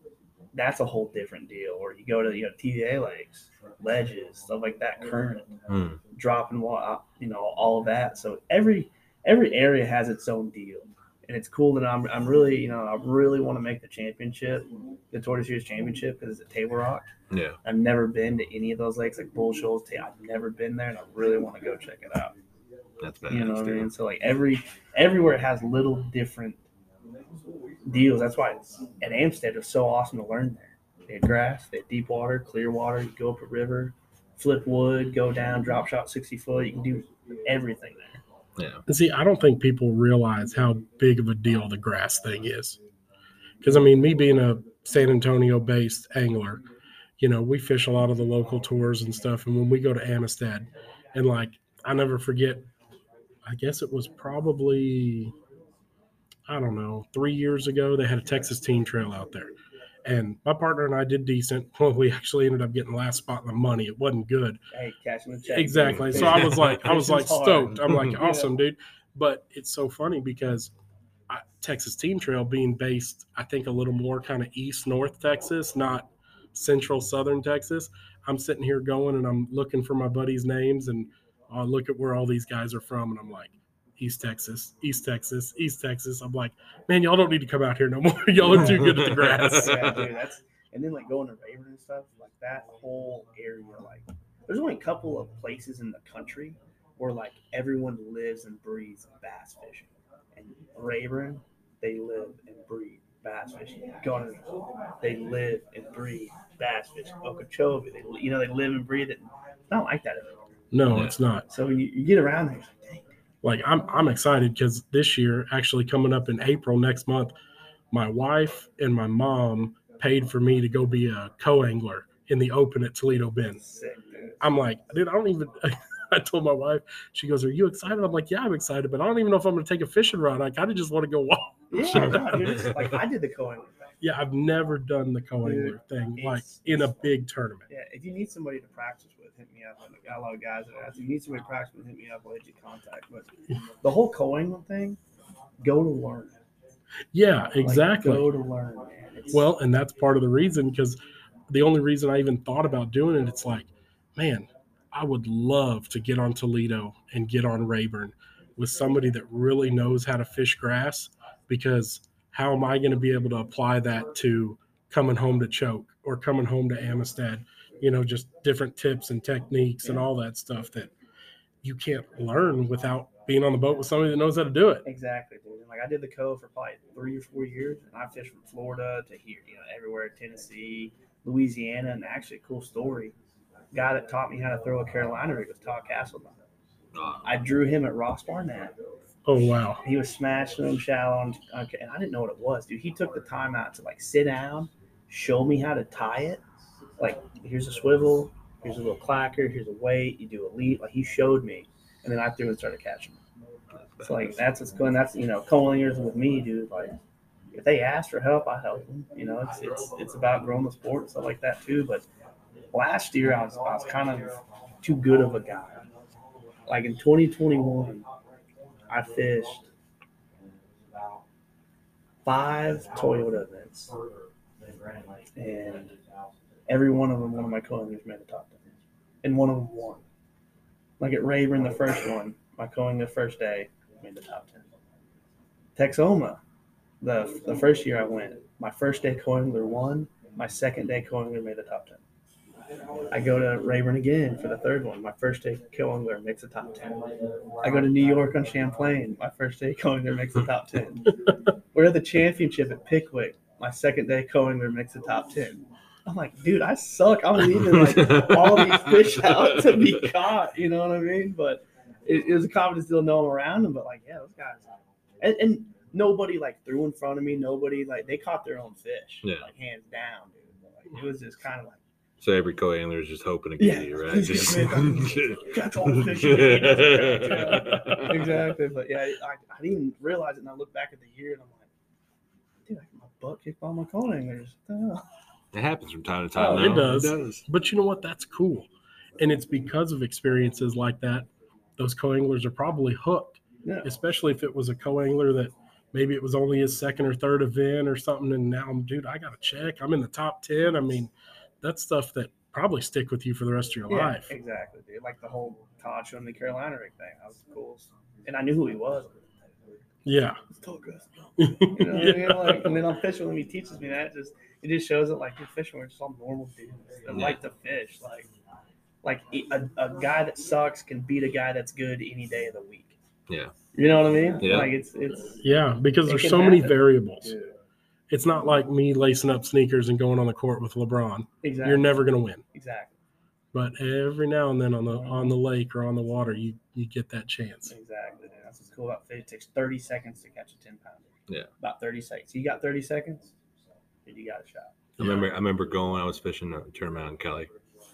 that's a whole different deal. Or you go to you know TVA lakes, ledges, stuff like that, current Hmm. dropping water, you know, all of that. So every every area has its own deal, and it's cool that I'm I'm really you know I really want to make the championship, the Toyota Series championship because it's at Table Rock. Yeah. I've never been to any of those lakes like Bull Shoals. I've never been there, and I really want to go check it out. That's bad. You know what I mean? So like every everywhere it has little different deals. That's why it's, at Amistad it's so awesome to learn there. They had grass, they had deep water, clear water. You go up a river, flip wood, go down, drop shot sixty foot. You can do everything there. Yeah. And see, I don't think people realize how big of a deal the grass thing is. Because I mean, me being a San Antonio based angler, you know, we fish a lot of the local tours and stuff. And when we go to Amistad, and like, I never forget, I guess it was probably, I don't know, three years ago, they had a Texas Team Trail out there. And my partner and I did decent. Well, we actually ended up getting the last spot in the money. It wasn't good. Hey, the check. Exactly. So I was like, I was like stoked. I'm like, Yeah. awesome, dude. But it's so funny because I, Texas Team Trail being based, I think, a little more kind of east north Texas, not central southern Texas. I'm sitting here going and I'm looking for my buddies' names and I look at where all these guys are from and I'm like, East Texas, East Texas, East Texas. I'm like, man, y'all don't need to come out here no more. y'all are too good at the grass. yeah, dude, that's and then like going to Rayburn and stuff like that whole area. Like, there's only a couple of places in the country where like everyone lives and breathes bass fishing. And Rayburn, they live and breathe bass fishing. Gunner, they live and breathe bass fishing. Okeechobee, they you know they live and breathe it. It's not like that anymore. No, Yeah. it's not. So when you, you get around there, like, I'm I'm excited because this year, actually coming up in April next month, my wife and my mom paid for me to go be a co-angler in the open at Toledo Bend. I'm like, dude, I don't even. I told my wife, she goes, "Are you excited?" I'm like, "Yeah, I'm excited, but I don't even know if I'm going to take a fishing rod. I kind of just want to go walk." Yeah, no, dude, it's like I did the co-angler. Yeah, I've never done the co-angler thing like in a big tournament. Yeah, if you need somebody to practice with, hit me up. I got a lot of guys that ask. If you need somebody to practice with, hit me up. I'll hit you contact. But the whole co-angling thing, go to learn. Yeah, Like, exactly. go to learn, man. Well, and that's part of the reason because the only reason I even thought about doing it, it's like, man, I would love to get on Toledo and get on Rayburn with somebody that really knows how to fish grass because how am I going to be able to apply that to coming home to choke or coming home to Amistad? You know, just different tips and techniques and all that stuff that you can't learn without being on the boat with somebody that knows how to do it. exactly, dude. Like I did the co for probably three or four years, and I fished from Florida to here, you know, everywhere, Tennessee, Louisiana, and actually, a cool story. Guy that taught me how to throw a Carolina rig was Todd Castledine. Uh, I drew him at Ross Barnett. Oh, wow. he was smashing them shallow, and, okay, I didn't know what it was, dude. He took the time out to like sit down, show me how to tie it. Like, here's a swivel, here's a little clacker, here's a weight. You do a leap. Like he showed me, and then I threw and started catching. them. So like that's what's going. That's you know, co-anglers with me, dude. Like, if they ask for help, I help them. You know, it's it's it's about growing the sport and stuff like that too. But last year, I was I was kind of too good of a guy. Like in 2021, I fished five Toyota events, and every one of them, one of my co-anglers made the top ten, and one of them won. Like at Rayburn, the first one, my co-angler first day made the top ten. Texoma, the the first year I went, my first day co-angler won. My second day co-angler made the top ten. I go to Rayburn again for the third one. My first day co-angler makes the top ten. I go to New York on Champlain. My first day co-angler makes the top ten. We're at the championship at Pickwick. My second day co-angler makes the top ten. I'm like, dude, I suck. I'm leaving like all these fish out to be caught. You know what I mean? But it, it was a confidence deal knowing around them. But like, yeah, those guys, and, and nobody like threw in front of me. Nobody like they caught their own fish. Yeah. like hands down, dude. Like, it was just kind of like. So every co-angler is just hoping to Yeah. get you, right? Just, That's all the fish you need. Yeah, exactly. But yeah, I, I didn't even realize it. And I look back at the year and I'm like, dude, I got my butt kicked by my co anglers. What? It happens from time to oh, time. Oh, it though. does. But you know what? That's cool. And it's because of experiences like that, those co anglers are probably hooked, Yeah. especially if it was a co angler that maybe it was only his second or third event or something. And now, dude, I got to check. I'm in the top 10. I mean, that's stuff that probably stick with you for the rest of your Yeah, life. exactly, dude. Like the whole Todd showing the Carolina rig thing. That was cool. and I knew who he was. Yeah. It's tall grass. You know, you know, like, and then I'm fishing when he teaches me that. Just it just shows that like you're fishing, we're just all normal dudes that Yeah. like to fish. Like like a, a guy that sucks can beat a guy that's good any day of the week. Yeah. You know what I mean? Yeah. Like it's it's Yeah, because It there's can so many happen. variables. It's not like me lacing up sneakers and going on the court with LeBron. exactly You're never going to win. exactly But every now and then on the on the lake or on the water, you you get that chance. exactly. dude. That's what's cool about fish. It takes 30 seconds to catch a 10 pounder. Yeah. About 30 seconds. You got 30 seconds, dude, you got a shot. I remember I remember going. I was fishing a tournament in Kelly,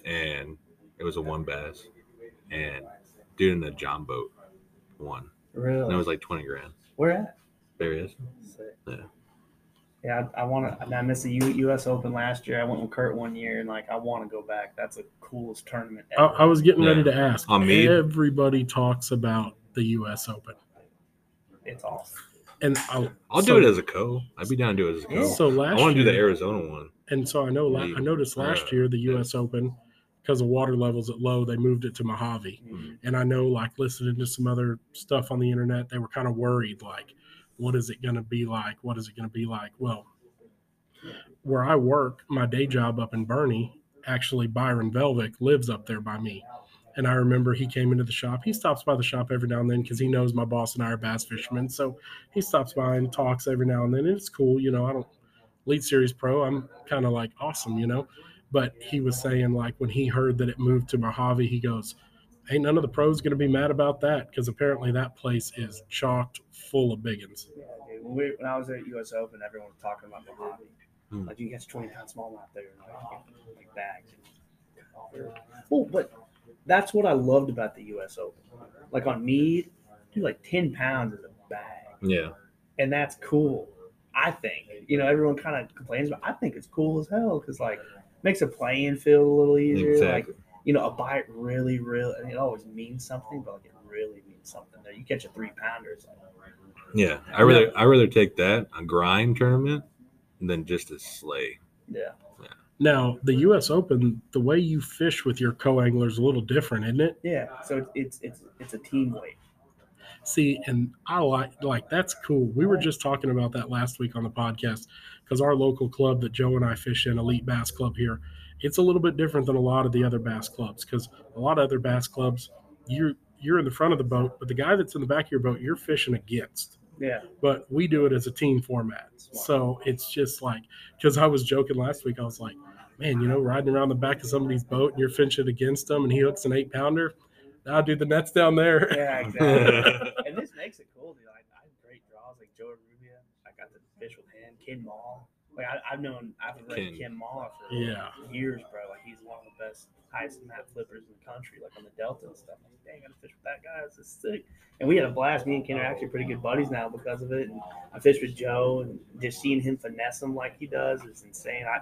and it was a one bass, and dude in a John boat won. Really? And it was like twenty grand. Where at? There he is. Sick. Yeah. Yeah, I, I want to. I missed the U, U.S. Open last year. I went with Kurt one year, and like I want to go back. That's the coolest tournament I, ever. I was getting ready Yeah. to ask. On me? Everybody talks about the U.S. Open, it's awesome. and I, I'll so- do it as a co. I'd be down to do it as a co. So last I want to do the Arizona one. And so I know la- I noticed last Uh, year the U.S. Open because of water levels at low, they moved it to Mohave. Mhm. And I know, like listening to some other stuff on the internet, they were kind of worried, like, what is it going to be like? What is it going to be like? Well, where I work, my day job up in Boerne, actually Byron Velvick lives up there by me. And I remember he came into the shop. He stops by the shop every now and then because he knows my boss and I are bass fishermen. So he stops by and talks every now and then. And it's cool. You know, I don't lead series pro. I'm kind of like awesome, you know. But he was saying like when he heard that it moved to Mohave, he goes, "Ain't none of the pros going to be mad about that because apparently that place is chocked full of biggins." Yeah, dude. When, we, when I was at U.S. Open, everyone was talking about the hobby. Hmm. Like you catch 20 pound smallmouth there, like, like bags. Well, but that's what I loved about the U.S. Open. Like on mead, dude, like 10 pounds is a bag. Yeah. and that's cool. I think you know everyone kind of complains, but I think it's cool as hell because like makes a playing field a little easier. Exactly. Like you know, a bite really, really, and it always means something, but like it really means something. There, you catch a three pounder, it's like Yeah. I rather I rather take that a grind tournament than just a sleigh. yeah, Now, the U.S. Open, the way you fish with your co-angler is a little different, isn't it? yeah. So it's it's it's a team weight. See, and I like like that's cool. We were just talking about that last week on the podcast because our local club that Joe and I fish in, Elite Bass Club here, it's a little bit different than a lot of the other bass clubs because a lot of other bass clubs, you're you're in the front of the boat, but the guy that's in the back of your boat, you're fishing against. Yeah, But we do it as a team format, so it's just like because I was joking last week, I was like, man, you know, riding around the back of somebody's boat and you're fishing against them, and he hooks an eight pounder. Now, dude, the net's down there. yeah, exactly. and this makes it cool, dude. Like I have great draws, like Joe Uribe. I got to fish with him, Ken Mah. Like I, I've known, I've read Ken. Ken Mah for Yeah. years, bro. Like he's one of the best highest mat flippers in the country, like on the Delta and stuff. Like, dang, I gotta fish with that guy. This is sick. And we had a blast. Me and Ken are actually pretty good buddies now because of it. And I fished with Joe, and just seeing him finesse him like he does is insane. I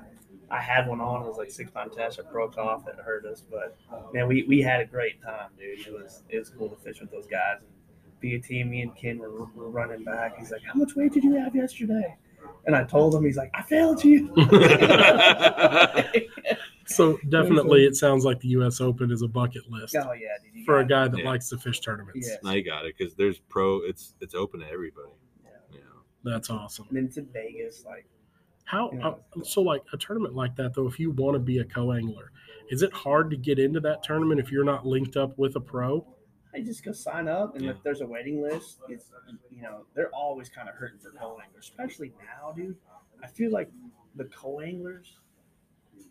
I had one on. It was like six pound test. It broke off. It hurt us, but man, we, we had a great time, dude. It was it was cool to fish with those guys and be a team. Me and Ken were, were running back. He's like, "How much weight did you have yesterday?" And I told him, he's like, "I failed you." So definitely, it sounds like the U.S. Open is a bucket list oh yeah, dude. for a got it. guy that Yeah. likes to fish tournaments. Yeah. now you got it because there's pro. It's it's open to everybody. Yeah. You know. That's awesome. And then it's in Vegas, like How Yeah. uh, so? Like a tournament like that, though, if you want to be a co-angler, is it hard to get into that tournament if you're not linked up with a pro? I just go sign up, and Yeah. if there's a waiting list, it's you know they're always kind of hurting for co-anglers, especially now, dude. I feel like the co-anglers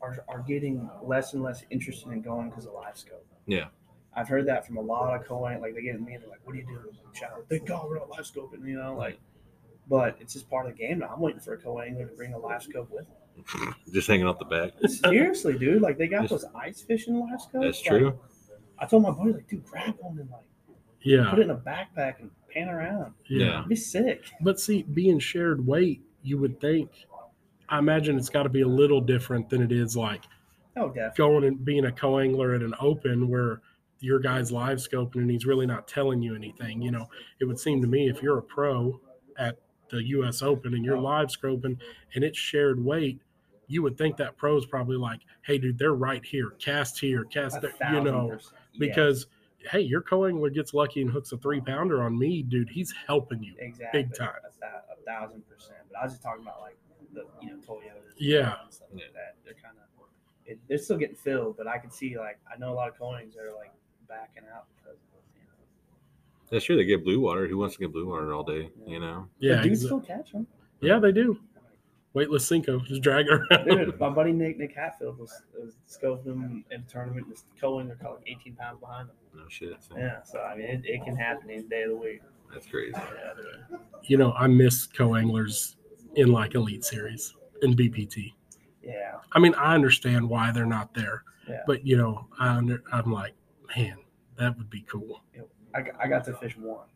are are getting less and less interested in going because of live scope. Yeah. I've heard that from a lot of co-ang. Like they get me they're like, "What are you doing?" I'm like. They go, we're not live scoping, you know, like. But it's just part of the game now. I'm waiting for a co-angler to bring a live scope with them. Just hanging off the back. Seriously, dude. Like they got those ice fishing live scopes. That's Like, true. I told my buddy, like, dude, grab one and like Yeah, put it in a backpack and pan around. yeah. Yeah. It'd be sick. But see, being shared weight, you would think. I imagine it's got to be a little different than it is like Oh, definitely. going and being a co-angler at an open where your guy's live scoping and he's really not telling you anything. You know, it would seem to me if you're a pro at the U.S. Open and you're live scoping and it's shared weight, you would think that pro's probably like, "Hey, dude, they're right here. Cast here, cast there." You know, percent. Yes. because hey, your co-angler gets lucky and hooks a three pounder on me, dude. He's helping you. Exactly. Big time. A, thou- a thousand percent. But I was just talking about like the you know Toyotas. Yeah. And stuff like that. They're kind of they're still getting filled, but I can see like I know a lot of Konings that are like backing out because of you know. Yeah, sure. They get blue water. Who wants to get blue water all day? You know. Yeah, but dudes exa- still catch them. yeah, they do. Weightless Senko, just drag it around. Dude, my buddy Nick Nick Hatfield was, was scoping them in a tournament. and This Cohen, caught like 18 pounds behind them. No shit. So Yeah, so I mean, it, it can happen any day of the week. That's crazy. Yeah, you know, I miss co-anglers in like Elite Series and BPT. yeah, I mean, I understand why they're not there, Yeah. but you know, I under, I'm like, man, that would be cool I, I got to fish one.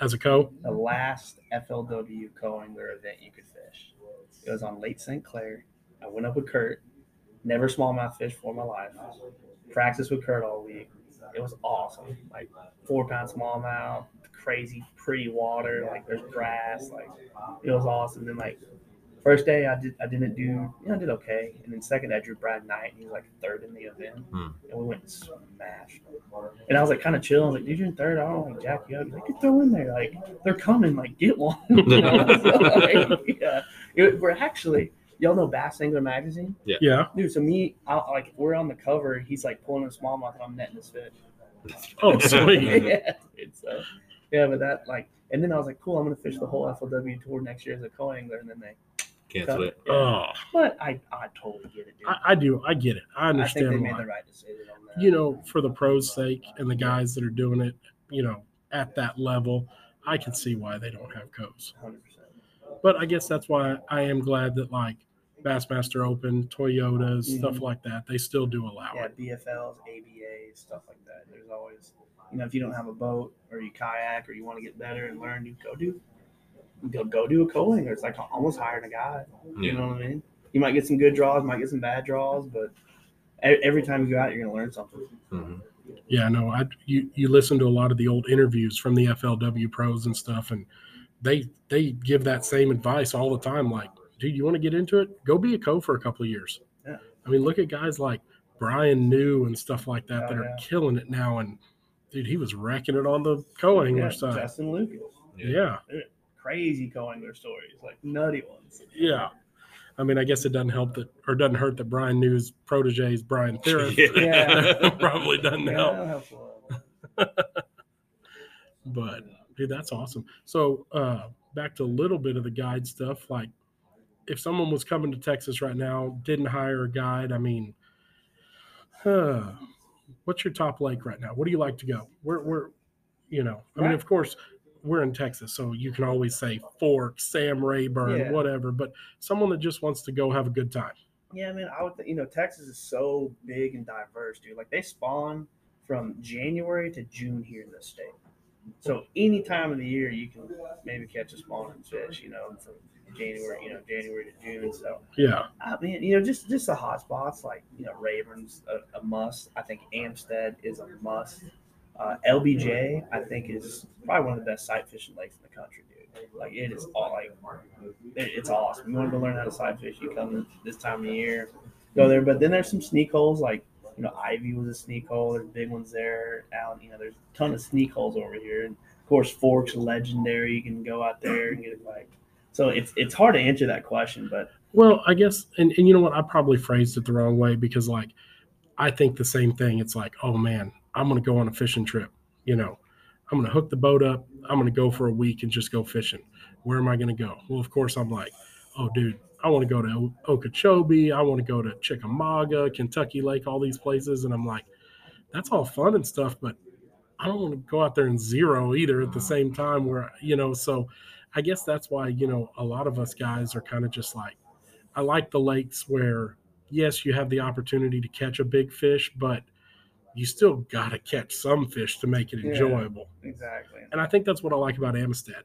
as a co. the last FLW co-angler event you could fish. Was on Lake St. Clair. I went up with Kurt. Never smallmouth fish for my life. Practiced with Kurt all week. It was awesome. Like four pound smallmouth, crazy pretty water. Like there's grass. Like it was awesome. Then like first day I did I didn't do you know I did okay. And then second I drew Brad Knight. He was like third in the event. Hmm. And we went and smashed. And I was like kind of chilling. I was like, dude, you're in third. I don't like jack you up. He's like, throw in there. Like they're coming. Like get one. So, like, yeah. It- we're actually y'all know Bass Angler magazine, Yeah. dude. So me, I, like we're on the cover. He's like pulling a smallmouth, and I'm netting this fish. Oh, sweet. yeah, dude, so yeah, but that like, and then I was like, cool. I'm gonna fish the whole FLW tour next year as a co-angler, and then they. Cancel it. Oh. Yeah. Oh, But I, I totally get it, dude. I, I do. I get it. I I think understand they why. made the right decision on that. you know, for the pros' sake and the guys that are doing it, you know, at that level, I can see why they don't have codes. hundred percent. But I guess that's why I am glad that like Bassmaster Open, Toyotas, stuff Mhm. like that, they still do allow Yeah, it. BFLs, ABAs, stuff like that. There's always, you know, if you don't have a boat or you kayak or you want to get better and learn, you go do, go go do a co-angler. It's like almost hiring a guide. You Yeah. know what I mean? You might get some good draws, might get some bad draws, but every time you go out, you're gonna learn something. hmm Yeah, no, I you you listen to a lot of the old interviews from the FLW pros and stuff, and they they give that same advice all the time. Like, dude, you want to get into it? Go be a co for a couple of years. Yeah. I mean, look at guys like Bryan New and stuff like that Oh, that are yeah. killing it now. And dude, he was wrecking it on the co angler Yeah, side. Justin Lucas, Yeah, crazy co-angler stories, like nutty ones. yeah. I mean, I guess it doesn't help that, or doesn't hurt that Bryan New's protege is Bryan Thrift. Yeah. Probably doesn't Yeah, help. help a little. but dude that's awesome so uh back to a little bit of the guide stuff like if someone was coming to texas right now didn't hire a guide i mean uh, what's your top lake right now what do you like to go where where you know i mean of course we're in texas so you can always say fork sam rayburn Yeah. whatever but someone that just wants to go have a good time Yeah, man, I would, th- you know, Texas is so big and diverse, dude. Like they spawn from January to June here in the state. So any time of the year, you can maybe catch a spawning fish, you know, from January, you know, January to June. So yeah I mean, you know, just just the hot spots like you know, Ravens a, a must. I think Amistad is a must. Uh, LBJ, I think, is probably one of the best sight fishing lakes in the country, dude. Like it is all like it, it's awesome. You want to learn how to sight fish? You come this time of year, go there. But then there's some sneak holes like you know Ivie was a sneak hole. There's big ones there. Out, you know, there's a ton of sneak holes over here. And of course, Forks legendary. You can go out there and get it bite. So it's it's hard to answer that question, but Well, I guess, and, and you know what? I probably phrased it the wrong way because, like, I think the same thing. It's like, oh man, I'm to go on a fishing trip. You know, I'm to hook the boat up. I'm to go for a week and just go fishing. Where am I to go? Well, of course, I'm like, oh, dude, I want to go to Okeechobee. I want to go to Chickamauga, Kentucky Lake, all these places. And I'm like, that's all fun and stuff, but I don't want to go out there and zero either at the uh-huh. same time where, you know, so I guess that's why, you know, a lot of us guys are kind of just like, I like the lakes where, yes, you have the opportunity to catch a big fish, but you still got to catch some fish to make it Yeah. enjoyable. exactly. And I think that's what I like about Amistad.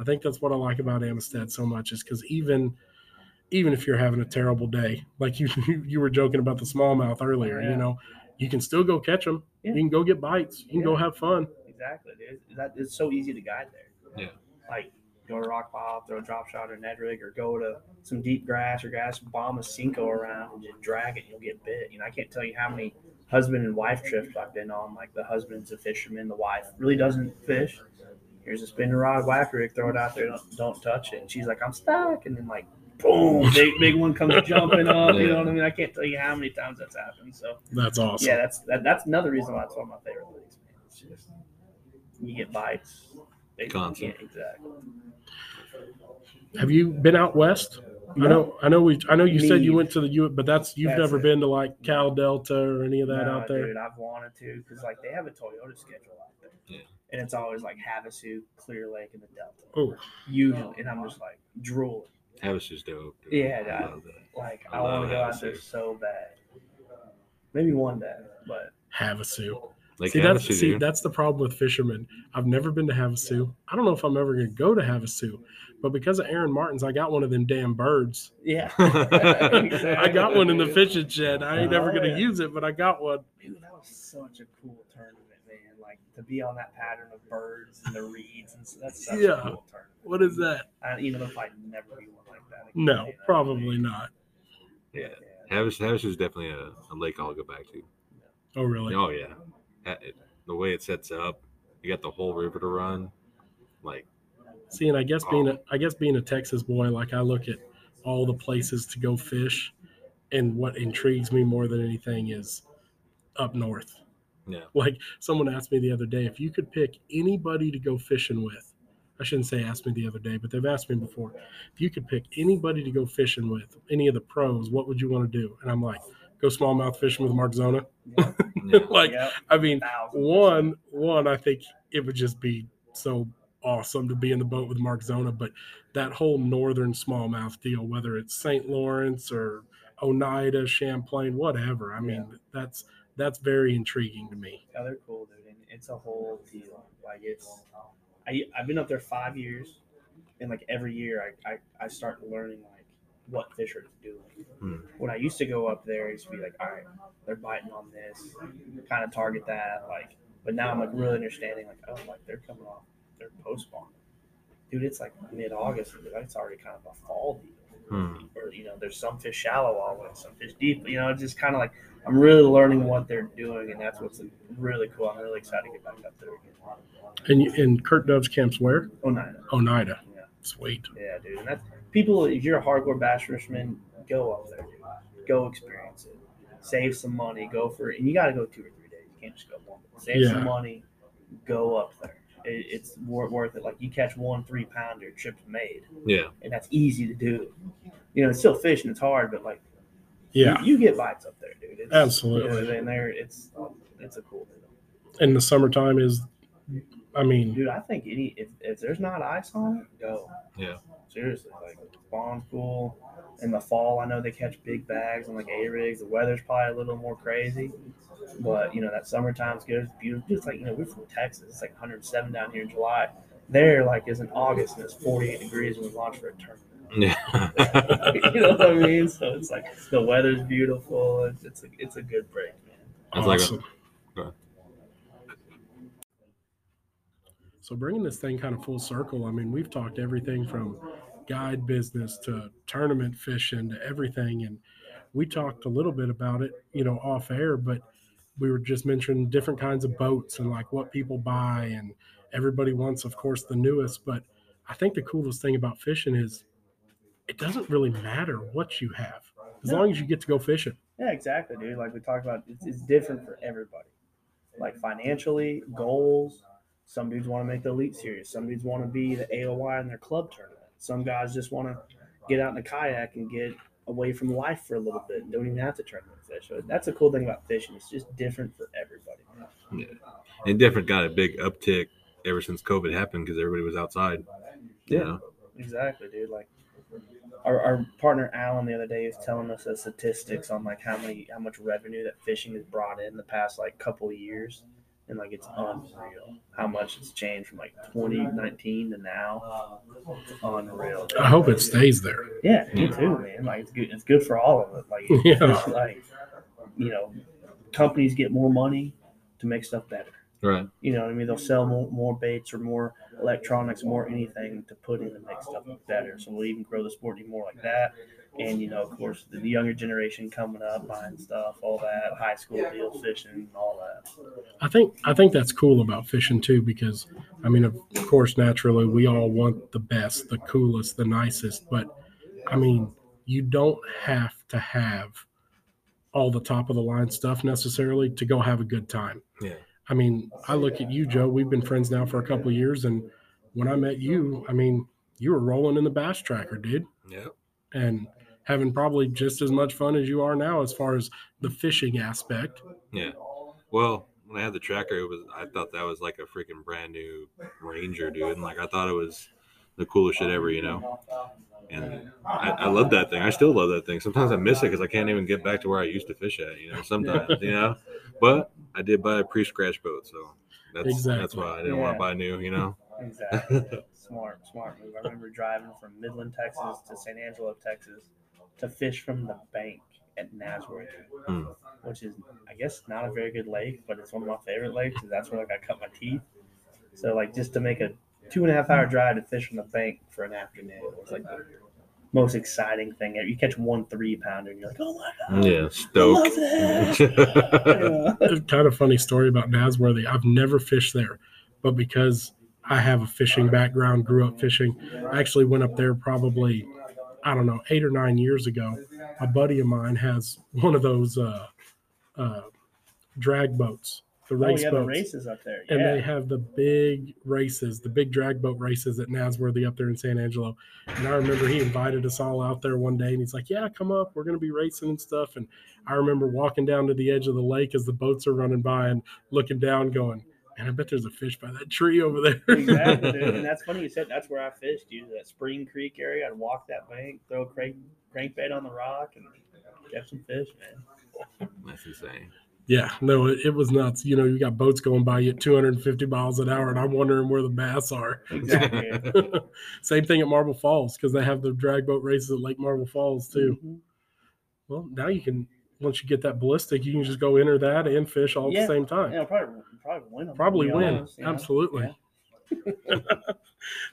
I think that's what I like about Amistad so much is because even even if you're having a terrible day, like you you were joking about the smallmouth earlier, oh, Yeah. you know, you can still go catch them. Yeah. You can go get bites. You can go have fun. Exactly, dude. That it's so easy to guide there. Yeah. Like go to rock pile, throw a drop shot or Ned rig, or go to some deep grass or grass, bomb a Senko around and just drag it, and you'll get bit. You know, I can't tell you how many husband and wife trips I've been on. Like the husband's a fisherman, the wife really doesn't fish. Here's a spinning rod, whack rig, throw it out there, don't, don't touch it. And she's like, I'm stuck, and then like boom, big big one comes jumping up. You know what I mean? I can't tell you how many times that's happened. So That's awesome. yeah, that's that, that's another reason why it's one of my favorite things. Man. It's just you get bites. They, Constant. Exactly. Have you been out west? I know. I know. We. I know you said you went to the U, but that's you've That's never it. been to like Cal Delta or any of that No, out there. Dude, I've wanted to because like they have a Toyota schedule out there, Yeah. And it's always like Havasu, Clear Lake, and the Delta. Oh, Usually, and I'm just like drooling. Havasu dope. dude. Yeah, I dude. love that. Like I I, want love to go out there Havasu. so bad. Maybe one day, but Like Havasu. see, Havasu, that's see, that's the problem with fishermen. I've never been to Havasu. I don't know if I'm ever going to go to Havasu, but because of Aaron Martin's, I got one of them damn birds. yeah. I got one in the fishing shed. I ain't oh, never Oh, going to yeah. use it, but I got one. Dude, that was such a cool tournament, man. Like to be on that pattern of birds and the reeds, and so, that's such Yeah. a cool tournament. What is that? I, you know, there'll never be one like that. Again, No, you know? probably not. yeah. Yeah. Havasu, Havasu is definitely a, a lake I'll go back to. Oh, really? Oh yeah, Ha- it- the way it sets up, you got the whole river to run. Like See, and I guess being a, oh. I guess being a Texas boy, like I look at all the places to go fish, and what intrigues me more than anything is up north. Yeah. Like someone asked me the other day, if you could pick anybody to go fishing with, I shouldn't say asked me the other day, but they've asked me before, if you could pick anybody to go fishing with, any of the pros, what would you want to do? And I'm like, go smallmouth fishing with Mark Zona. Yeah. yeah. like, Yep. I mean, one, one i think it would just be so awesome to be in the boat with mark zona but that whole northern smallmouth deal whether it's st lawrence or oneida champlain whatever i mean that's that's very intriguing to me Yeah, they're cool, dude. And it's a whole deal. Like it's, I I've been up there five years, and like every year I I, I start learning like what fish are doing. Hmm. When I used to go up there, I used to be like, all right, they're biting on this, kind of target that, like. But now I'm like really understanding, like, oh, like they're coming off their post spawn. Dude, it's like mid August, it's already kind of a fall deal Hmm. or you know, there's some fish shallow all the way, some fish deep. You know, it's just kind of like I'm really learning what they're doing, and that's what's really cool. I'm really excited to get back up there again. and you, and kurt dove's camps where Oh, no, no. oneida Yeah. sweet yeah, dude. And that's people. If you're a hardcore bass fisherman, go up there, dude. Go experience it. Save some money. Go for it, and you got to go two or three days. You can't just go one. Save Yeah. some money. Go up there. It, it's worth it. Like you catch one three pounder, trip's made, Yeah. and that's easy to do. You know, it's still fishing. It's hard, but like. Yeah You, you get bites up there, dude. It's, Absolutely. you know, and there, it's it's a cool deal, and the summertime is i mean dude. I think any if, if there's not ice on it, go. Yeah. Seriously, like spawn's cool. In the fall, I know they catch big bags on like A rigs. The weather's probably a little more crazy, but you know that summertime's good. It's beautiful. It's like you know we're from Texas. It's like 107 down here in July. There, like, is in August and it's 48 degrees and we launch for a tournament. Yeah. you know what I mean? So it's like the weather's beautiful. It's it's a, it's a good break, man. It's like a- awesome. So bringing this thing kind of full circle, I mean, we've talked everything from guide business to tournament fishing to everything, and we talked a little bit about it, you know, off air, but we were just mentioning different kinds of boats and like what people buy, and everybody wants, of course, the newest. But I think the coolest thing about fishing is it doesn't really matter what you have as No. long as you get to go fishing. Yeah, exactly, dude. Like we talked about, it's, it's different for everybody. Like financially, goals. Some dudes want to make the elite series. Some dudes want to be the AOY in their club tournament. Some guys just want to get out in a kayak and get away from life for a little bit and don't even have to tournament fish. So that's a cool thing about fishing. It's just different for everybody. Yeah. and different got a big uptick ever since COVID happened because everybody was outside. You Yeah. know? Exactly, dude. Like our, our partner Alan the other day was telling us the statistics on like how many how much revenue that fishing has brought in the past like couple of years. And like it's unreal how much it's changed from like 2019 to now. It's unreal. dude. I hope it stays there. Yeah, me too, man. Like it's good. It's good for all of it. Like, Yeah. it's like you know, companies get more money to make stuff better. Right. You know what I mean? They'll sell more, more baits or more electronics, more anything to put in to make stuff better. So we'll even grow the sport even more like that. And you know, of course, the younger generation coming up, buying stuff, all that, high school deal fishing, all that. I think I think that's cool about fishing too, because I mean, of course, naturally, we all want the best, the coolest, the nicest, but I mean, you don't have to have all the top of the line stuff necessarily to go have a good time. Yeah. I mean, I look at you, Joe. We've been friends now for a couple of years, and when I met you, I mean, you were rolling in the bass tracker, dude, Yep. and having probably just as much fun as you are now as far as the fishing aspect. Yeah. Well, when I had the tracker, it was I thought that was like a freaking brand new Ranger, dude. And like I thought it was the coolest shit ever, you know. And I, I love that thing. I still love that thing. Sometimes I miss it because I can't even get back to where I used to fish at, you know. Sometimes, you know. But I did buy a pre-scratch boat, so that's that's why I didn't want to buy new, you know. Exactly. smart, smart move. I remember driving from Midland, Texas to San Angelo, Texas to fish from the bank at Nazworth, Hmm. which is, I guess, not a very good lake, but it's one of my favorite lakes that's where like I cut my teeth. So like just to make a two and a half hour drive to fish from the bank for an afternoon was like the most exciting thing. You catch one three pounder and you're like, oh my god, Yeah, I stoke. love that. Kind of funny story about Nasworthy. I've never fished there, but because I have a fishing background, grew up fishing, I actually went up there probably, I don't know, eight or nine years ago. A buddy of mine has one of those uh, uh, drag boats, the Oh race yeah, the races up there. Yeah. And they have the big races, the big drag boat races at Nasworthy up there in San Angelo. And I remember he invited us all out there one day and he's like, Yeah, come up. We're going to be racing and stuff. And I remember walking down to the edge of the lake as the boats are running by and looking down, going, Man, I bet there's a fish by that tree over there. exactly, dude. And that's funny you said that's where I fished, dude. That Spring Creek area. I'd walk that bank, throw a crank crankbait on the rock, and catch some fish, man. That's insane. Yeah, no, it, it was nuts. You know, you got boats going by you at 250 miles an hour, and I'm wondering where the bass are. Exactly. Same thing at Marble Falls because they have the drag boat races at Lake Marble Falls too. Mhm. Well, now you can once you get that ballistic, you can just go enter that and fish all at the same time. Yeah, probably probably win them. Probably win. honest. Absolutely. Yeah.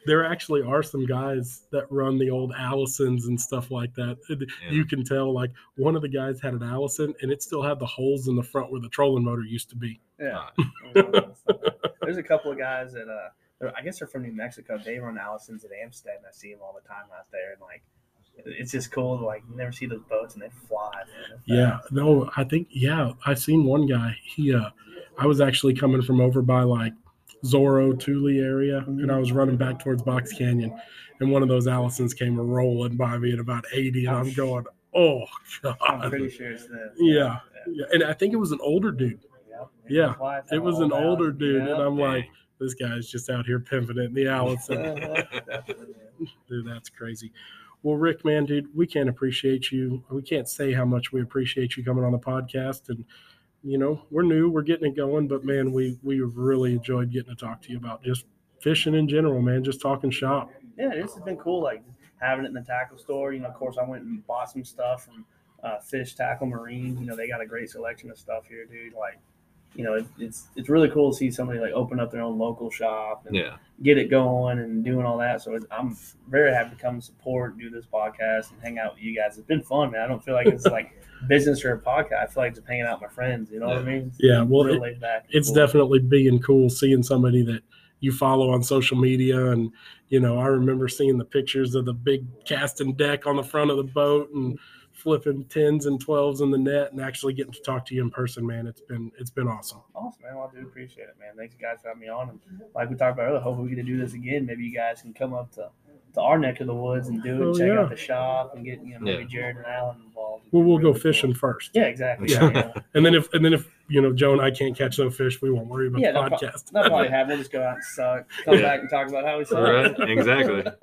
there actually are some guys that run the old Allisons and stuff like that. Yeah. You can tell, like one of the guys had an Allison, and it still had the holes in the front where the trolling motor used to be. Yeah. Uh, There's a couple of guys that uh, I guess they're from New Mexico. They run Allison's at Amistad, and I see them all the time out there. And like, it's just cool to like you never see those boats and they fly. Man. Yeah, no, I think yeah, I've seen one guy. He, uh, I was actually coming from over by like Zorro Thule area, and mm-hmm. I was running back towards Box Canyon, and one of those Allisons came rolling by me at about eighty, and I'm oh, going, oh I'm god, pretty sure it's the Yeah. yeah. and I think it was an older dude. Yeah, Yeah, it was an older dude, and I'm like, this guy's just out here pimping it in the Allison. Dude, that's crazy. Well, Rick, man, dude, we can't appreciate you. We can't say how much we appreciate you coming on the podcast. And you know, we're new, we're getting it going, but man, we we've really enjoyed getting to talk to you about just fishing in general, man. Just talking shop. yeah, this has been cool. Like having it in the tackle store. You know, of course, I went and bought some stuff from uh, Fish Tackle Marine. You know, they got a great selection of stuff here, dude. Like, you know, it, it's it's really cool to see somebody like open up their own local shop and Yeah. get it going and doing all that. So it's, I'm very happy to come support, do this podcast, and hang out with you guys. It's been fun, man. I don't feel like it's like business or a podcast. I feel like just hanging out with my friends. You know what I mean? It's Yeah, well, real it- laid back. It's Cool. definitely being cool seeing somebody that you follow on social media and you know i remember seeing the pictures of the big casting deck on the front of the boat and flipping 10s and 12s in the net and actually getting to talk to you in person man it's been it's been awesome Awesome, man. Well, I do appreciate it, man. Thanks, you guys, for having me on. And like we talked about earlier, hopefully we get to do this again. Maybe you guys can come up to, to our neck of the woods and do it, Oh, check yeah. out the shop, and get you know maybe Yeah. Jared and Alan involved. well we'll go Really cool. fishing first Yeah, exactly. Yeah. Yeah, yeah. and then if and then if you know joe and i can't catch no fish we won't worry about Yeah, the no pro- podcast That'll probably happen. We'll just go out and suck, come Yeah. back and talk about how we suck. Right, exactly.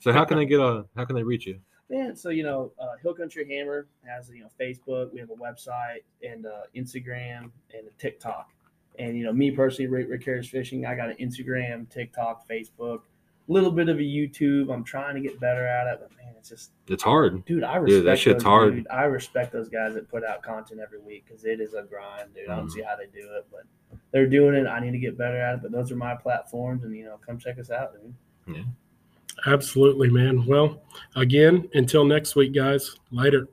So how can they get on? How can they reach you? Man, so you know, uh, Hill Country Hammer has you know Facebook. We have a website and uh, Instagram and a TikTok. And you know, me personally, Rick, Harris Fishing. I got an Instagram, TikTok, Facebook, a little bit of a YouTube. I'm trying to get better at it, but man, it's just, It's hard. dude, I respect Dude, that shit's those, hard. Dude, I respect those guys that put out content every week because it is a grind, dude. I don't Mhm. see how they do it, but they're doing it. I need to get better at it. But those are my platforms, and you know, come check us out, dude. Absolutely, man. Well, again, until next week, guys. Later.